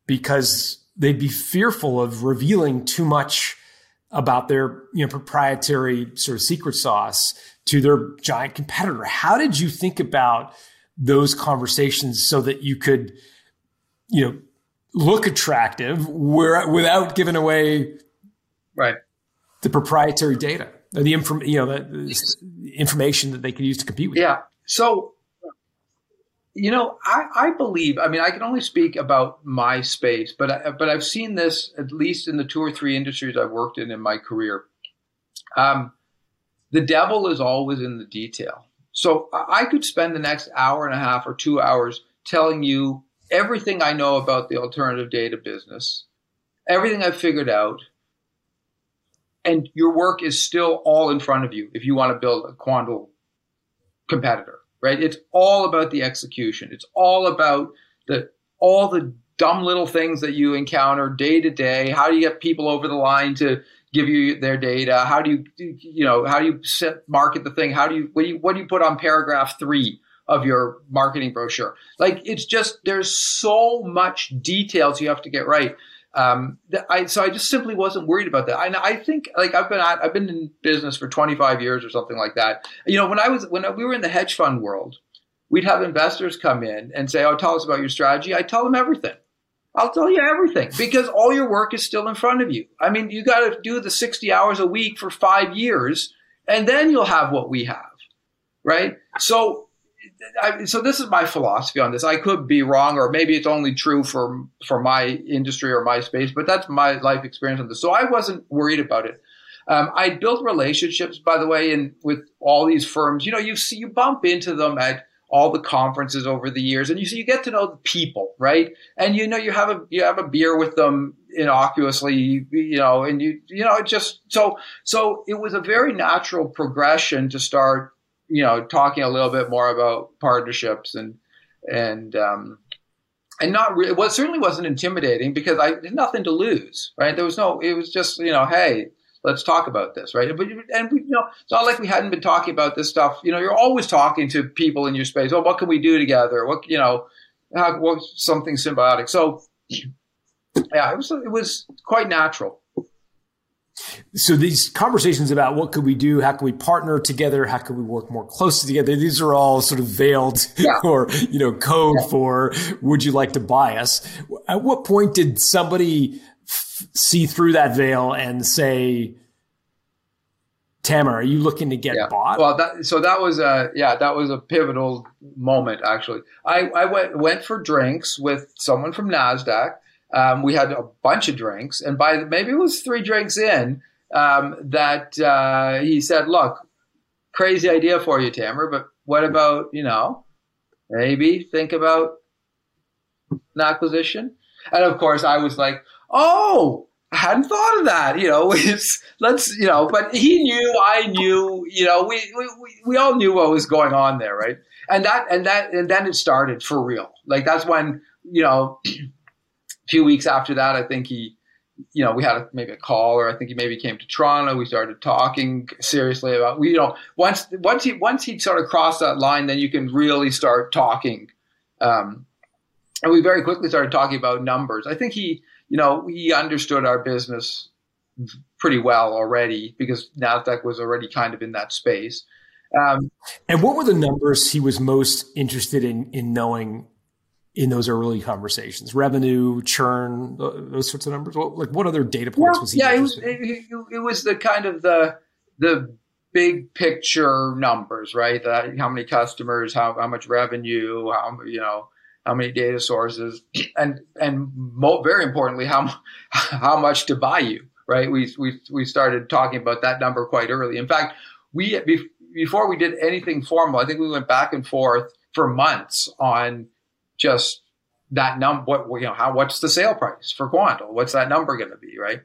because they'd be fearful of revealing too much about their you know proprietary sort of secret sauce to their giant competitor. How did you think about those conversations so that you could you know look attractive where, without giving away right. the proprietary data the inform you know the, the information that they could use to compete with yeah. So you know, I, I believe. I mean, I can only speak about my space, but I, but I've seen this at least in the two or three industries I've worked in in my career. Um, the devil is always in the detail. So I could spend the next hour and a half or two hours telling you everything I know about the alternative data business, everything I've figured out, and your work is still all in front of you if you want to build a Quandl competitor, right? It's all about the execution. It's all about the all the dumb little things that you encounter day to day. How do you get people over the line to give you their data? How do you, you know, how do you set, market the thing? How do you what, do you, what do you put on paragraph three of your marketing brochure? Like it's just there's so much details you have to get right. Um, I, so I just simply wasn't worried about that. I, I think like I've been I've been in business for 25 years or something like that. You know, when I was when we were in the hedge fund world, we'd have investors come in and say, "Oh, tell us about your strategy." I tell them everything. I'll tell you everything because all your work is still in front of you. I mean, you got to do the 60 hours a week for five years, and then you'll have what we have, right? So I, so this is my philosophy on this. I could be wrong, or maybe it's only true for for my industry or my space, but that's my life experience on this. So I wasn't worried about it. Um, I built relationships, by the way, in with all these firms. You know, you see, you bump into them at all the conferences over the years, and you see, you get to know the people, right? And you know, you have a you have a beer with them innocuously, you know, and you you know, it just so so it was a very natural progression to start you know, talking a little bit more about partnerships and and um, and not really. Well, it certainly wasn't intimidating because I had nothing to lose, right? There was no. It was just you know, hey, let's talk about this, right? But and we, you know, it's not like we hadn't been talking about this stuff. You know, you're always talking to people in your space. Oh, what can we do together? What you know, how what something symbiotic. So yeah, it was it was quite natural so these conversations about what could we do how can we partner together how can we work more closely together these are all sort of veiled yeah. or you know code yeah. for would you like to buy us at what point did somebody f- see through that veil and say Tammer, are you looking to get yeah. bought? Well, that, so that was a yeah, that was a pivotal moment actually. I, I went went for drinks with someone from Nasdaq, um, we had a bunch of drinks, and by maybe it was three drinks in um, that uh, he said, "Look, crazy idea for you, Tammer, but what about you know maybe think about an acquisition?" And of course, I was like, "Oh." I hadn't thought of that, you know. let's, you know, but he knew, I knew, you know, we, we we all knew what was going on there, right? And that and that and then it started for real. Like that's when you know few weeks after that, I think he, you know, we had a, maybe a call, or I think he maybe came to Toronto. We started talking seriously about, we, you know, once once he once he sort of crossed that line, then you can really start talking. Um, and we very quickly started talking about numbers. I think he, you know, he understood our business pretty well already because Nasdaq was already kind of in that space. Um, and what were the numbers he was most interested in in knowing in those early conversations? Revenue, churn, those sorts of numbers. What, like what other data points well, was he? Yeah, it was, it, it was the kind of the the big picture numbers, right? That how many customers, how how much revenue, how you know how many data sources, and and mo- very importantly, how how much to buy you, right? We we we started talking about that number quite early. In fact, we before we did anything formal, I think we went back and forth for months on just that number. What you know, how what's the sale price for Quandl? What's that number going to be, right?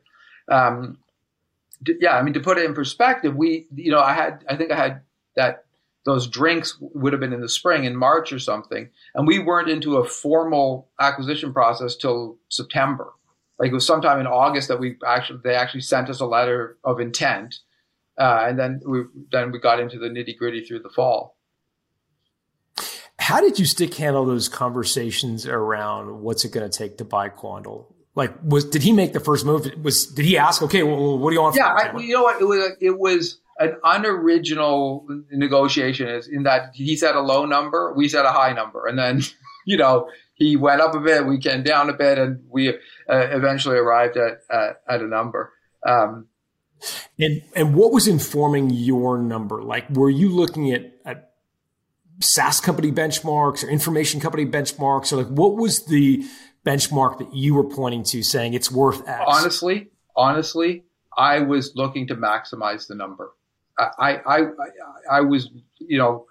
Um, yeah, I mean to put it in perspective, we you know I had I think I had that those drinks would have been in the spring in March or something, and we weren't into a formal acquisition process till September. Like it was sometime in August that we actually they actually sent us a letter of intent, uh, and then we then we got into the nitty gritty through the fall. How did you stick handle those conversations around what's it going to take to buy Quandl? Like, was did he make the first move? Was did he ask? Okay, well, what do you want? Yeah, I, you know what? It was it was an unoriginal negotiation. Is in that he said a low number, we said a high number, and then you know he went up a bit, we came down a bit, and we uh, eventually arrived at uh, at a number. Um, and and what was informing your number? Like, were you looking at at SaaS company benchmarks or information company benchmarks? Or like, what was the benchmark that you were pointing to saying it's worth X? Honestly, honestly, I was looking to maximize the number. I, I, I, I was, you know,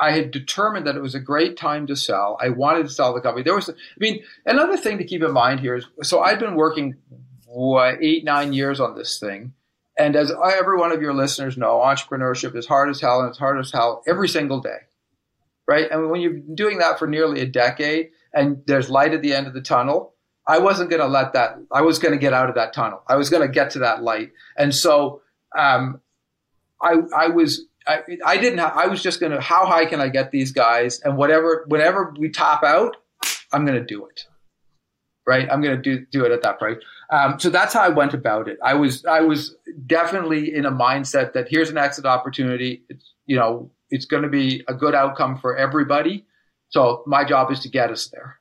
I had determined that it was a great time to sell. I wanted to sell the company. There was, I mean, another thing to keep in mind here is so I've been working what, eight, nine years on this thing. And as every one of your listeners know, entrepreneurship is hard as hell and it's hard as hell every single day. Right. And when you're doing that for nearly a decade and there's light at the end of the tunnel, I wasn't going to let that, I was going to get out of that tunnel. I was going to get to that light. And so, um, I, I was, I, I didn't have, I was just going to, how high can I get these guys? And whatever, whenever we top out, I'm going to do it. Right. I'm going to do, do it at that price. Um, so that's how I went about it. I was, I was definitely in a mindset that here's an exit opportunity. It's, you know, it's going to be a good outcome for everybody. So my job is to get us there.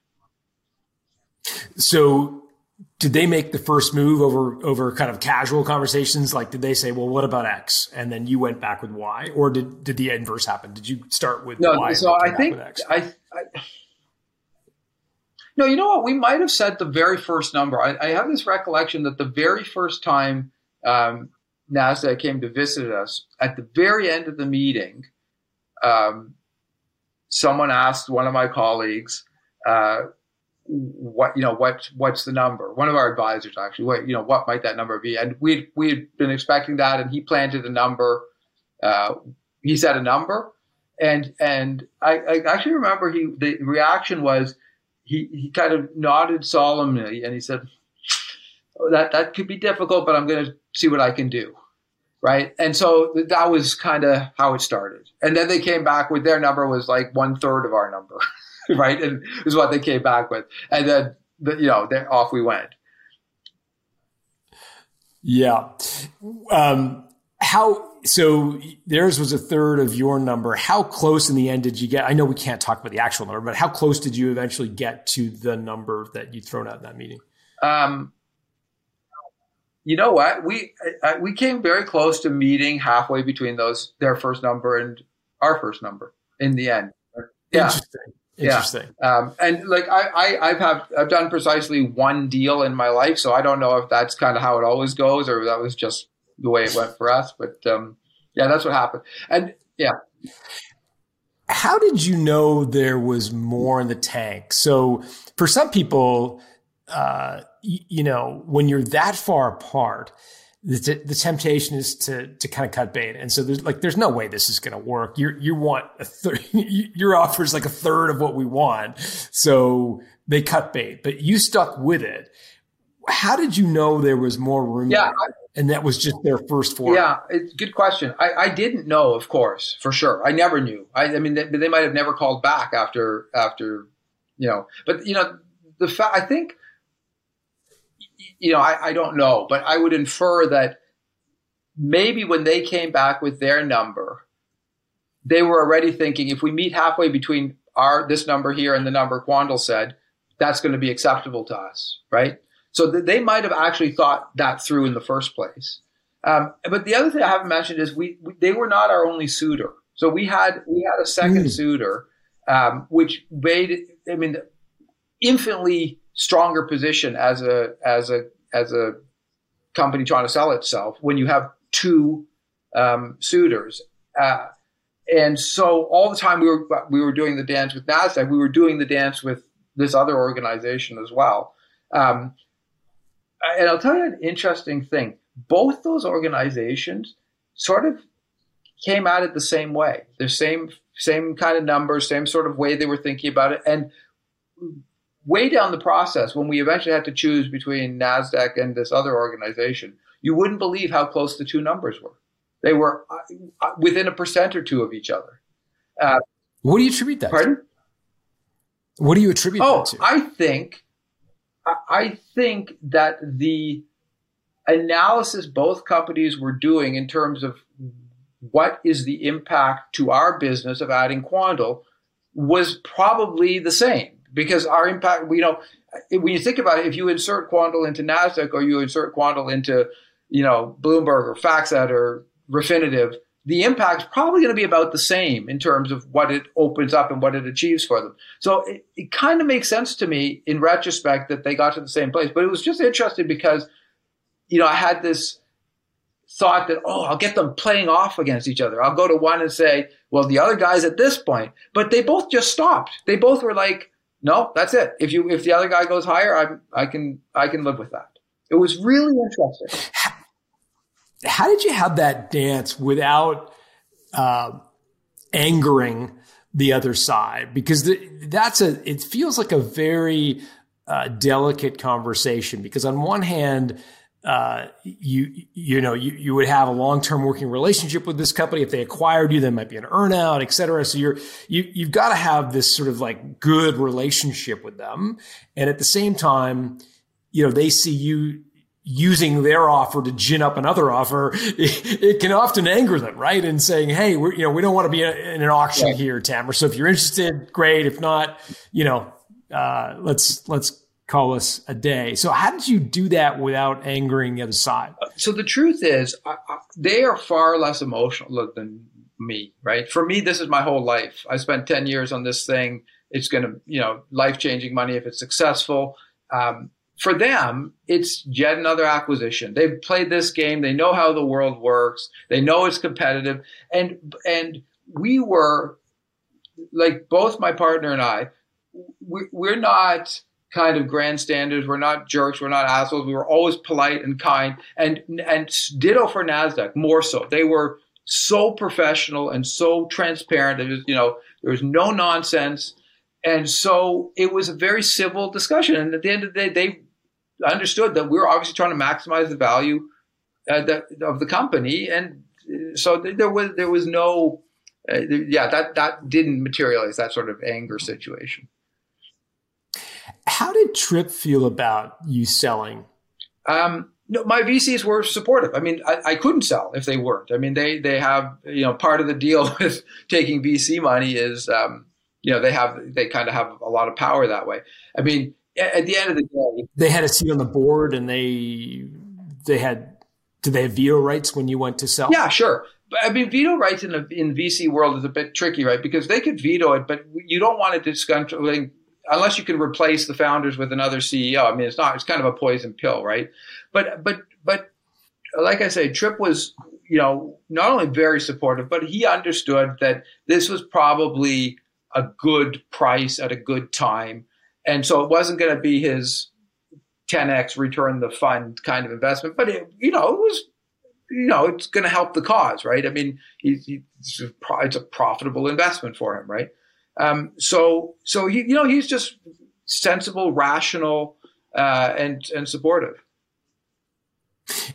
So did they make the first move over over kind of casual conversations? Like, did they say, "Well, what about X?" and then you went back with Y, or did did the inverse happen? Did you start with no? Y so I think I, I, no. You know what? We might have said the very first number. I, I have this recollection that the very first time um, Nasdaq came to visit us, at the very end of the meeting, um, someone asked one of my colleagues. Uh, what you know what what's the number? One of our advisors actually what you know what might that number be? And we we had been expecting that and he planted a number uh, he said a number. And and I, I, actually remember he the reaction was he he kind of nodded solemnly and he said oh, that that could be difficult but I'm going to see what I can do right and so that was kind of how it started and then they came back with their number was like one third of our number right? And is what they came back with, and then you know, off we went. Yeah. Um, how so theirs was a third of your number. How close in the end did you get? I know we can't talk about the actual number, but how close did you eventually get to the number that you'd thrown out in that meeting? Um, you know what? We I, we came very close to meeting halfway between those their first number and our first number in the end. Yeah. Interesting. Interesting. Yeah. Um, and like I, I, have have I've done precisely one deal in my life, so I don't know if that's kind of how it always goes, or that was just the way it went for us. But um, yeah, that's what happened. And yeah. How did you know there was more in the tank? So for some people, uh, you know, when you're that far apart, the, the temptation is to to kind of cut bait, and so there's like there's no way this is going to work. You you want a third, your offer is like a third of what we want, so they cut bait, but you stuck with it. How did you know there was more room? Yeah, and that was just their first four. Yeah, it's good question. I, I didn't know, of course, for sure. I never knew. I, I mean, they, they might have never called back after after, you know. But you know, the fact I think you know, I, I don't know, but I would infer that maybe when they came back with their number, they were already thinking if we meet halfway between our this number here and the number Quandl said, that's going to be acceptable to us, right? So th- they might have actually thought that through in the first place. Um, but the other thing I haven't mentioned is we, we, they were not our only suitor. So we had we had a second mm. suitor, um, which made I mean infinitely stronger position as a as a as a company trying to sell itself when you have two um, suitors. Uh, and so all the time we were we were doing the dance with Nasdaq, we were doing the dance with this other organization as well. Um, and I'll tell you an interesting thing: both those organizations sort of came at it the same way. The same same kind of numbers, same sort of way they were thinking about it, and way down the process, when we eventually had to choose between NASDAQ and this other organization, you wouldn't believe how close the two numbers were. They were uh, within a percent or two of each other. Uh, what do you attribute that pardon? to? What do you attribute oh, that to? I think, I think that the analysis both companies were doing in terms of what is the impact to our business of adding Quandl was probably the same because our impact, you know, when you think about it, if you insert Quandl into Nasdaq or you insert Quandl into, you know, Bloomberg or FactSet or Refinitiv, the impact is probably going to be about the same in terms of what it opens up and what it achieves for them. So it, it kind of makes sense to me in retrospect that they got to the same place. But it was just interesting because, you know, I had this thought that, oh, I'll get them playing off against each other. I'll go to one and say, well, the other guy's at this point. But they both just stopped. They both were like, no, that's it. If you if the other guy goes higher, I I can I can live with that. It was really interesting. How did you have that dance without uh, angering the other side? Because the, that's a it feels like a very uh, delicate conversation. Because on one hand, uh, you you know you, you would have a long term working relationship with this company. If they acquired you, there might be an earnout, et cetera. So you're you you've got to have this sort of like good relationship with them, and at the same time, you know they see you using their offer to gin up another offer. It, it can often anger them, right? And saying, "Hey, we you know we don't want to be in an auction yeah. here, Tammer. So if you're interested, great. If not, you know, uh, let's let's." Call us a day. So how did you do that without angering the other side? So the truth is, I, I, they are far less emotional than me, right? For me, this is my whole life. I spent 10 years on this thing. It's going to, you know, life changing money if it's successful. Um, for them, it's yet another acquisition. They've played this game. They know how the world works. They know it's competitive. And, and we were like both my partner and I, we, we're not, kind of grandstanders. We're not jerks. We're not assholes. We were always polite and kind. And and ditto for Nasdaq, more so. They were so professional and so transparent. It was, you know, there was no nonsense. And so it was a very civil discussion. And at the end of the day, they understood that we were obviously trying to maximize the value uh, the, of the company. And so there was there was no, uh, yeah, that that didn't materialize that sort of anger situation. How did Tripp feel about you selling? Um, no, my VCs were supportive. I mean, I, I, couldn't sell if they weren't. I mean, they they have you know part of the deal with taking VC money is um, you know they have they kind of have a lot of power that way. I mean, at the end of the day, they had a seat on the board and they they had did they have veto rights when you went to sell? Yeah, sure. But I mean, veto rights in the in VC world is a bit tricky, right? Because they could veto it, but you don't want to discuss unless you can replace the founders with another CEO. I mean, it's not. It's kind of a poison pill, right? But but but like I say, Tripp was you know not only very supportive, but he understood that this was probably a good price at a good time, and so it wasn't going to be his 10x return the fund kind of investment, but it, you know it was you know, it's going to help the cause, right? I mean, he, he, it's, a, it's, a, profitable investment for him, right? Um, so, so he, you know, he's just sensible, rational, uh, and and supportive.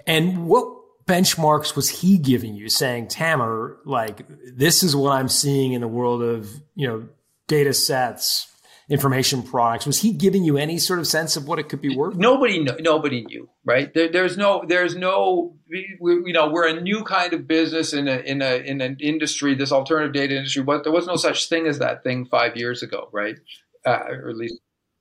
And what benchmarks was he giving you, saying, Tammer, like this is what I'm seeing in the world of you know data sets, information products. Was he giving you any sort of sense of what it could be worth? Nobody, nobody knew, right? There, there's no, there's no, we, you know, we're a new kind of business in a, in a, in an industry, this alternative data industry. But there was no such thing as that thing five years ago, right? Uh, or at least.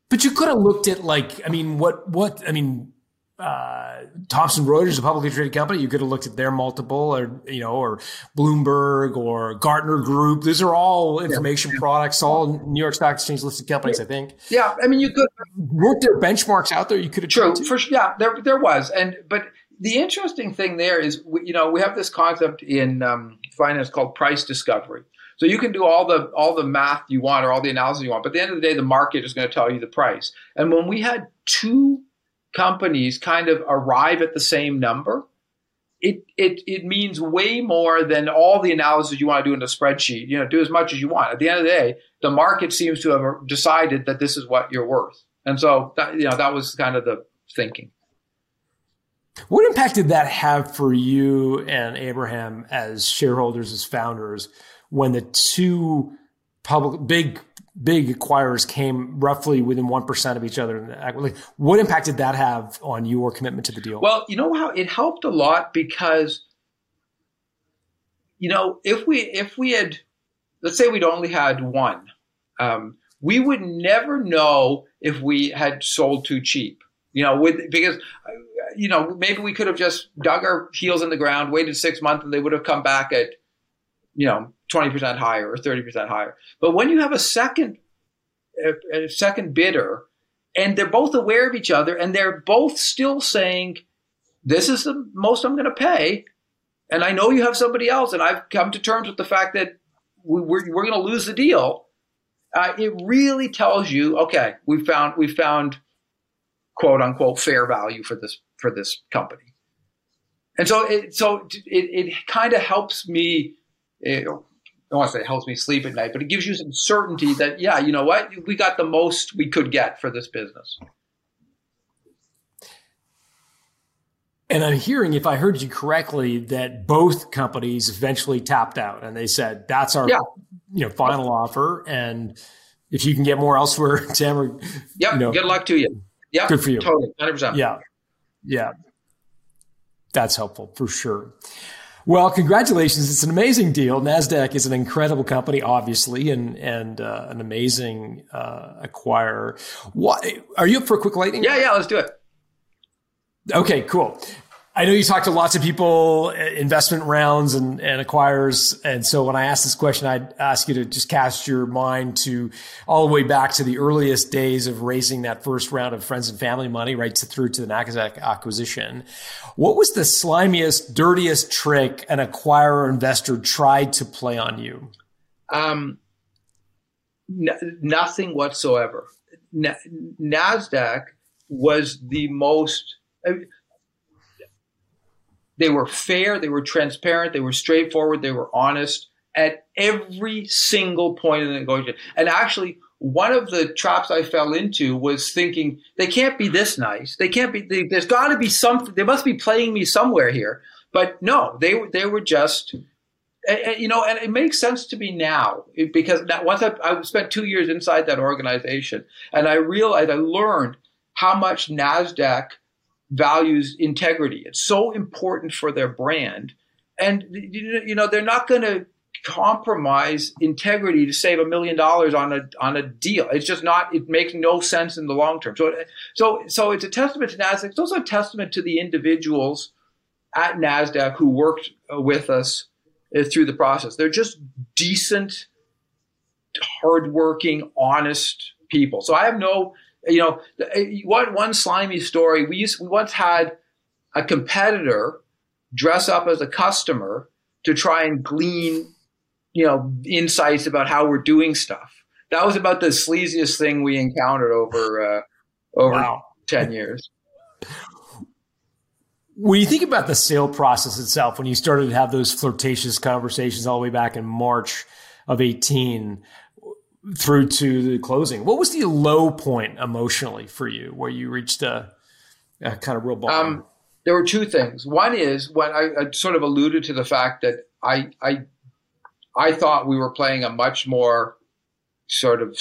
But you could have looked at like, I mean, what, what, I mean, uh, Thomson Reuters, a publicly traded company, you could have looked at their multiple, or you know, or Bloomberg or Gartner Group. These are all information yeah. products, all New York Stock Exchange listed companies. I think. Yeah, I mean, you could. Weren't there benchmarks out there you could have? True, for yeah, there there was, and but the interesting thing there is, you know, we have this concept in um, finance called price discovery. So you can do all the all the math you want or all the analysis you want, but at the end of the day, the market is going to tell you the price. And when we had two companies kind of arrive at the same number, it, it, it means way more than all the analysis you want to do in a spreadsheet. You know, do as much as you want. At the end of the day, the market seems to have decided that this is what you're worth. And so, that, you know, that was kind of the thinking. What impact did that have for you and Abraham as shareholders, as founders, when the two public big big acquirers came roughly within 1% of each other. Like, what impact did that have on your commitment to the deal? Well, you know how it helped a lot because, you know, if we, if we had, let's say we'd only had one, um, we would never know if we had sold too cheap, you know, with, because, you know, maybe we could have just dug our heels in the ground, waited six months and they would have come back at, you know, 20% higher or 30% higher. But when you have a second a, second bidder and they're both aware of each other and they're both still saying this is the most I'm going to pay, and I know you have somebody else, and I've come to terms with the fact that we, we're, we're going to lose the deal. Uh, it really tells you, okay, we found we found quote unquote fair value for this for this company, and so it so it, it kind of helps me. I don't want to say it helps me sleep at night, but it gives you some certainty that yeah, you know what, we got the most we could get for this business. And I'm hearing, if I heard you correctly, that both companies eventually tapped out and they said, that's our Yeah. you know final offer. And if you can get more elsewhere, Tamara, Yep. you know, Good luck to you. Yep. Good for you. Totally. 100%. yeah, yeah, that's helpful for sure. Well, congratulations! It's an amazing deal. Nasdaq is an incredible company, obviously, and and uh, an amazing uh, acquirer. What are you up for a quick lightning? Yeah. Yeah. Let's do it. Okay, cool. I know you talk to lots of people, uh, investment rounds and, and acquirers. And so when I ask this question, I'd ask you to just cast your mind to all the way back to the earliest days of raising that first round of friends and family money, right to, through to the Nasdaq acquisition. What was the slimiest, dirtiest trick an acquirer investor tried to play on you? Um, n- nothing whatsoever. Na- Nasdaq was the most. uh, They were fair. They were transparent. They were straightforward. They were honest at every single point in the negotiation. And actually, one of the traps I fell into was thinking they can't be this nice. They can't be. They, there's got to be something. They must be playing me somewhere here. But no, they. They were just you know, and it makes sense to me now because now, once I, I spent two years inside that organization, and I realized I learned how much Nasdaq values integrity. It's so important for their brand, and you know they're not going to compromise integrity to save a million dollars on a on a deal. It's just not. It makes no sense in the long term. So so so it's a testament to Nasdaq. It's also a testament to the individuals at Nasdaq who worked uh, with us uh, through the process. They're just decent, hardworking, honest people. So I have no, you know, one one slimy story. We used we once had a competitor dress up as a customer to try and glean, you know, insights about how we're doing stuff. That was about the sleaziest thing we encountered over uh, over Wow. ten years. When you think about the sale process itself, when you started to have those flirtatious conversations all the way back in March of 18 through to the closing, what was the low point emotionally for you where you reached a, a kind of real bottom? Um, there were two things. One is when I, I sort of alluded to the fact that I, I, I thought we were playing a much more sort of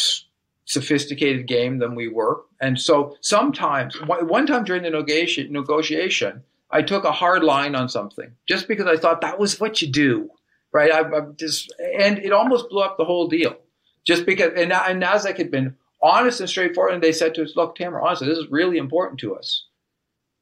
sophisticated game than we were, and so sometimes one time during the negotiation, negotiation, I took a hard line on something just because I thought that was what you do, right? I, I just and it almost blew up the whole deal, just because and, and Nasdaq had been honest and straightforward, and they said to us, "Look, Tamara, honestly, this is really important to us."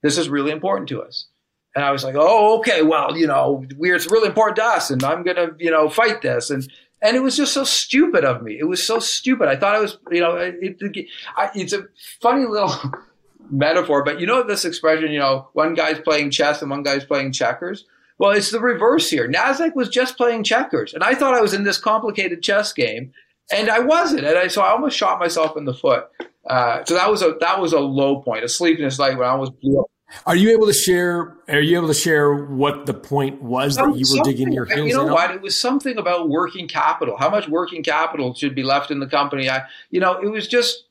this is really important to us. And I was like, oh, okay, well, you know, we're, it's really important to us, and I'm gonna, you know, fight this. And and it was just so stupid of me. It was so stupid. I thought I was, you know, it, it, I, it's a funny little metaphor, but you know this expression, you know, one guy's playing chess and one guy's playing checkers. Well, it's the reverse here. Nasdaq was just playing checkers, and I thought I was in this complicated chess game, and I wasn't. And I, so I almost shot myself in the foot. Uh, so that was a that was a low point, a sleepless night when I almost blew up. Are you able to share? Are you able to share what the point was that you were digging your heels You know in what? It was something about working capital. How much working capital should be left in the company? I, you know, it was just,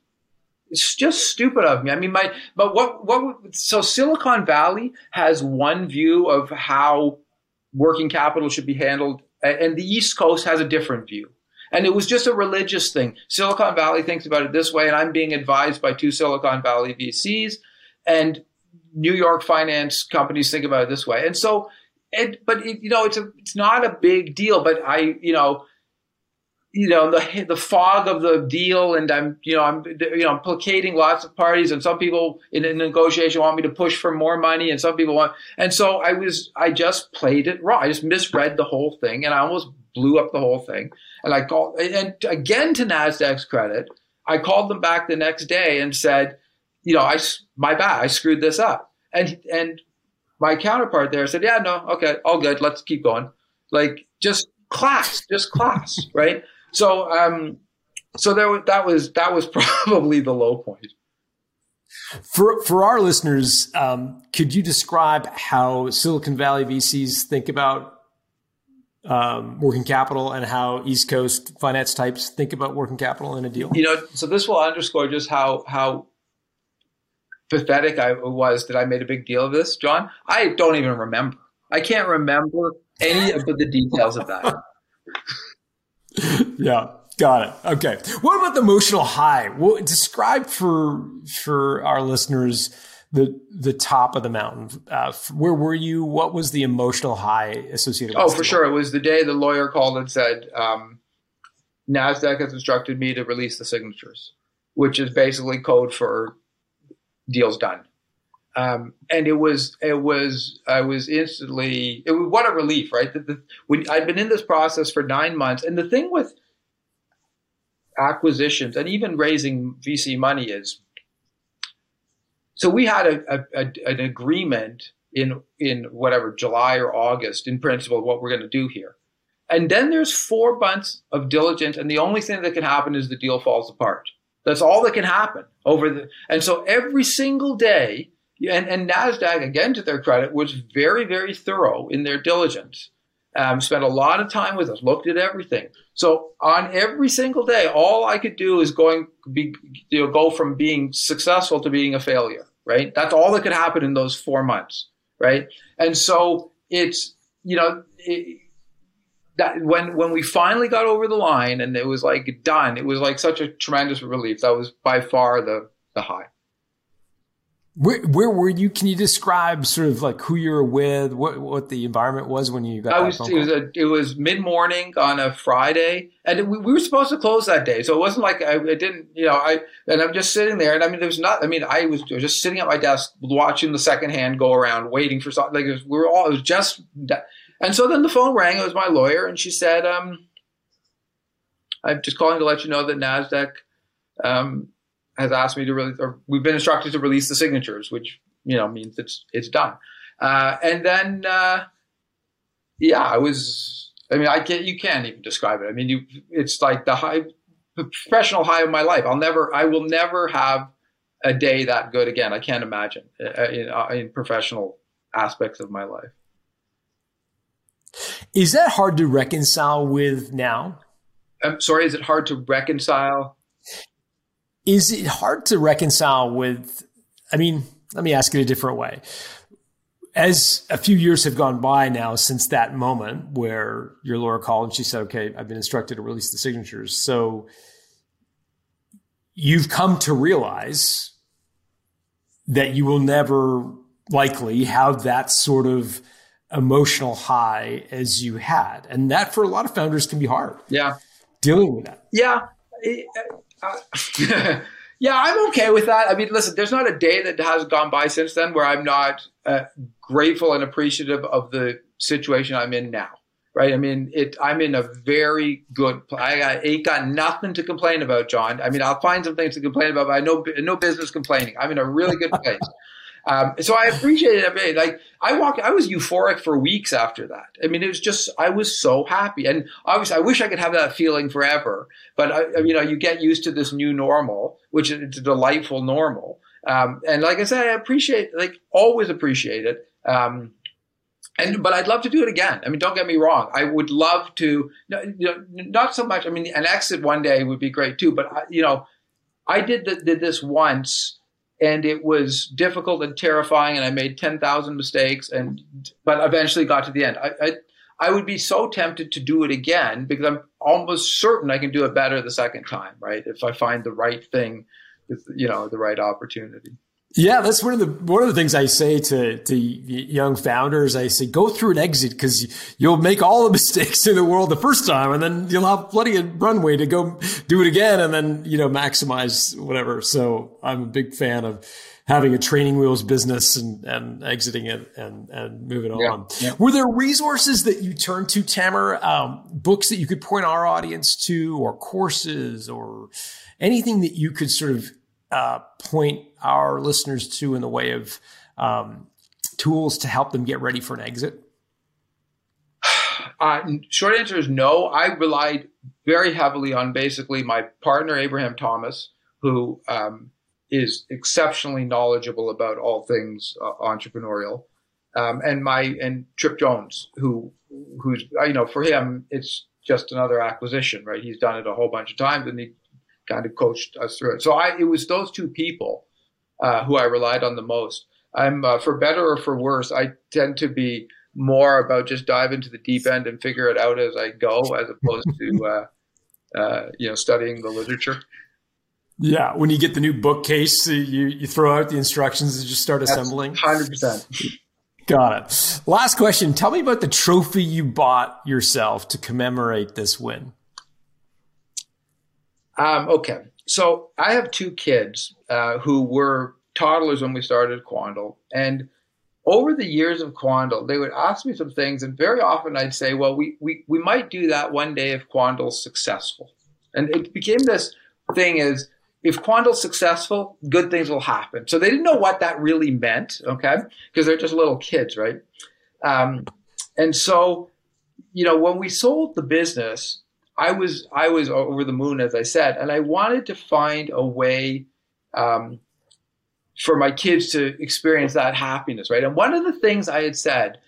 it's just stupid of me. I mean, my, but what, what? So Silicon Valley has one view of how working capital should be handled, and the East Coast has a different view. And it was just a religious thing. Silicon Valley thinks about it this way, and I'm being advised by two Silicon Valley VCs, and New York finance companies think about it this way. And so, it, but it, you know, it's a, it's not a big deal. But I, you know, you know, the the fog of the deal, and I'm, you know, I'm, you know, I'm placating lots of parties, and some people in a negotiation want me to push for more money, and some people want, and so I was, I just played it wrong. I just misread the whole thing, and I almost blew up the whole thing. And I called, and again, to Nasdaq's credit, I called them back the next day and said, you know, I, my bad, I screwed this up. And, and my counterpart there said, "Yeah, no, okay, all good. Let's keep going." Like just class, just class, right? So, um, so there that was that was probably the low point. For for our listeners, um, could you describe how Silicon Valley VCs think about um, working capital and how East Coast finance types think about working capital in a deal? You know, so this will underscore just how how pathetic I was that I made a big deal of this, John. I don't even remember. I can't remember any of the details of that. yeah, got it. Okay. What about the emotional high? Well, describe for for our listeners the the top of the mountain. Uh, where were you? What was the emotional high associated? With Oh, for sure. It was the day the lawyer called and said, um, "Nasdaq has instructed me to release the signatures," which is basically code for deals done. Um, and it was it was I was instantly it was what a relief, right? The, the, when I'd been in this process for nine months, and the thing with acquisitions and even raising VC money is so we had a, a, a, an agreement in in whatever July or August in principle what we're going to do here. And then there's four months of diligence, and the only thing that can happen is the deal falls apart. That's all that can happen over the. And so every single day, and, and Nasdaq again to their credit was very very thorough in their diligence. Um, spent a lot of time with us, looked at everything. So on every single day, all I could do is going be, you know, go from being successful to being a failure. Right. That's all that could happen in those four months. Right. And so it's you know it, that when when we finally got over the line and it was like done, it was like such a tremendous relief. That was by far the the high. Where, where were you? Can you describe sort of like who you were with, what what the environment was when you got? I was. It was a, it was mid morning on a Friday, and we, we, were supposed to close that day, so it wasn't like I, I, didn't. You know, I and I'm just sitting there, and I mean, there was not. I mean, I was just sitting at my desk watching the second hand go around, waiting for something. Like was, we were all. It was just. And so then the phone rang. It was my lawyer, and she said, um, "I'm just calling to let you know that Nasdaq." Um, has asked me to release, or we've been instructed to release the signatures, which you know means it's it's done. Uh, and then, uh, yeah, I was. I mean, I can't. You can't even describe it. I mean, you. It's like the high, professional high of my life. I'll never. I will never have a day that good again. I can't imagine uh, in, uh, in professional aspects of my life. Is that hard to reconcile with now? I'm sorry. Is it hard to reconcile? Is it hard to reconcile with? I mean, let me ask it a different way. As a few years have gone by now since that moment where your lawyer called and she said, okay, I've been instructed to release the signatures. So you've come to realize that you will never likely have that sort of emotional high as you had. And that for a lot of founders can be hard. Yeah. Dealing with that. Yeah. Uh, yeah, I'm okay with that. I mean, listen, there's not a day that has gone by since then where I'm not uh, grateful and appreciative of the situation I'm in now. Right? I mean, it. I'm in a very good. I got, ain't got nothing to complain about, John. I mean, I'll find some things to complain about, but I know no business complaining. I'm in a really good place. Um, so I appreciated it. Like I walked, I was euphoric for weeks after that. I mean, it was just, I was so happy. And obviously I wish I could have that feeling forever, but I, you know, you get used to this new normal, which is a delightful normal. Um, and like I said, I appreciate, like always appreciate it. Um, and but I'd love to do it again. I mean, don't get me wrong. I would love to, you know, not so much. I mean, an exit one day would be great too. But I, you know, I did the, did this once, and it was difficult and terrifying and i made 10,000 mistakes and but eventually got to the end. I, I, I would be so tempted to do it again because i'm almost certain i can do it better the second time right? If i find the right thing you know the right opportunity yeah, that's one of the one of the things I say to to young founders. I say go through an exit because you'll make all the mistakes in the world the first time, and then you'll have plenty of runway to go do it again, and then you know maximize whatever. So I'm a big fan of having a training wheels business and, and exiting it and, and moving yeah, on. Yeah. Were there resources that you turned to, Tammer? Um, books that you could point our audience to, or courses, or anything that you could sort of uh, point our listeners to in the way of um, tools to help them get ready for an exit? Uh, short answer is no. I relied very heavily on basically my partner Abraham Thomas, who um, is exceptionally knowledgeable about all things uh, entrepreneurial, um, and my and Tripp Jones, who who's you know for him it's just another acquisition, right? He's done it a whole bunch of times, and he kind of coached us through it. So I it was those two people uh, who I relied on the most. I'm uh, for better or for worse. I tend to be more about just dive into the deep end and figure it out as I go, as opposed to uh, uh, you know studying the literature. Yeah, when you get the new bookcase, you you throw out the instructions and just start assembling. Hundred percent. Got it. Last question. Tell me about the trophy you bought yourself to commemorate this win. Um, okay, so I have two kids uh, who were toddlers when we started Quandl, and over the years of Quandl, they would ask me some things, and very often I'd say, "Well, we we we might do that one day if Quandl's successful." And it became this thing: is if Quandl's successful, good things will happen. So they didn't know what that really meant, okay? Because they're just little kids, right? Um, and so, you know, when we sold the business, I was I was over the moon, as I said, and I wanted to find a way. Um, for my kids to experience that happiness, right? And one of the things I had said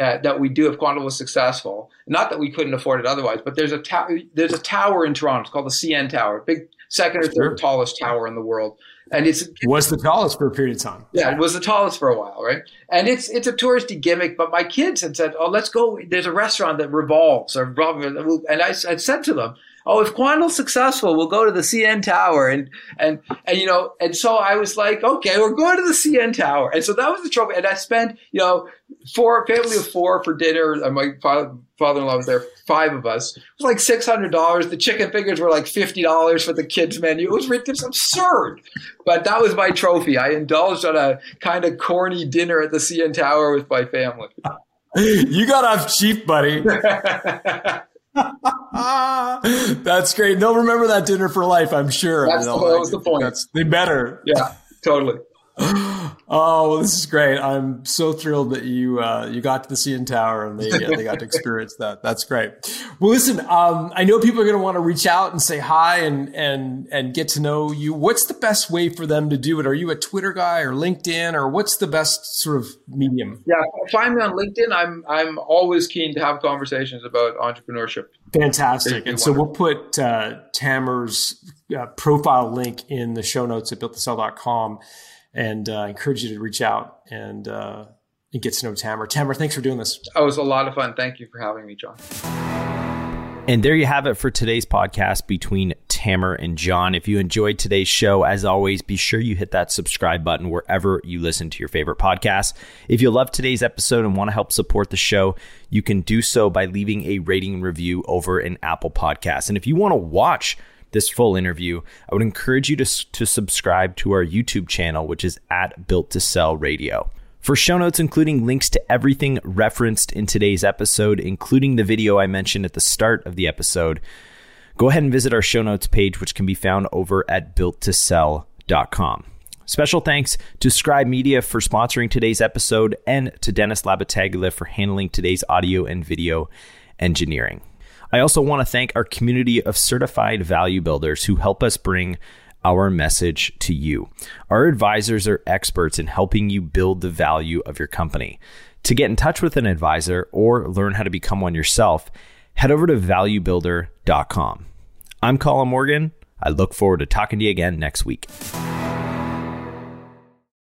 uh, that we do if Quandl was successful, not that we couldn't afford it otherwise, but there's a ta- there's a tower in Toronto. It's called the CN Tower, big second or third tallest tower in the world, and it's was the tallest for a period of time. Yeah, it was the tallest for a while, right? And it's it's a touristy gimmick. But my kids had said, "Oh, let's go." There's a restaurant that revolves, or and I, I said to them, oh, if Quandl's successful, we'll go to the CN Tower. And, and, and, you know, and so I was like, okay, we're going to the CN Tower. And so that was the trophy. And I spent, you know, four, family of four for dinner. And my father, father-in-law was there, five of us. It was like $600. The chicken fingers were like $50 for the kids menu. It was, it was absurd. But that was my trophy. I indulged on a kind of corny dinner at the CN Tower with my family. You got off cheap, buddy. That's great. They'll remember that dinner for life, I'm sure. That's the, that was the point. That's, they better. Yeah, totally. oh, well, this is great. I'm so thrilled that you uh, you got to the CN Tower and they uh, they got to experience that. That's great. Well, listen, um, I know people are going to want to reach out and say hi and and and get to know you. What's the best way for them to do it? Are you a Twitter guy or LinkedIn or what's the best sort of medium? Yeah, find me on LinkedIn. I'm I'm always keen to have conversations about entrepreneurship. Fantastic. And so we'll put uh, Tammer's uh, profile link in the show notes at builttosell.com and uh, I encourage you to reach out and uh, and get to know Tammer. Tammer, thanks for doing this. It was a lot of fun. Thank you for having me, John. And there you have it for today's podcast between Tammer and John. If you enjoyed today's show, as always, be sure you hit that subscribe button wherever you listen to your favorite podcast. If you love today's episode and want to help support the show, you can do so by leaving a rating and review over in Apple Podcasts. And if you want to watch this full interview, I would encourage you to, to subscribe to our YouTube channel, which is at Built to Sell Radio. For show notes, including links to everything referenced in today's episode, including the video I mentioned at the start of the episode, go ahead and visit our show notes page, which can be found over at builttosell.com. Special thanks to Scribe Media for sponsoring today's episode and to Dennis Labataglia for handling today's audio and video engineering. I also want to thank our community of certified value builders who help us bring our message to you. Our advisors are experts in helping you build the value of your company. To get in touch with an advisor or learn how to become one yourself, head over to valuebuilder.com. I'm Colin Morgan. I look forward to talking to you again next week.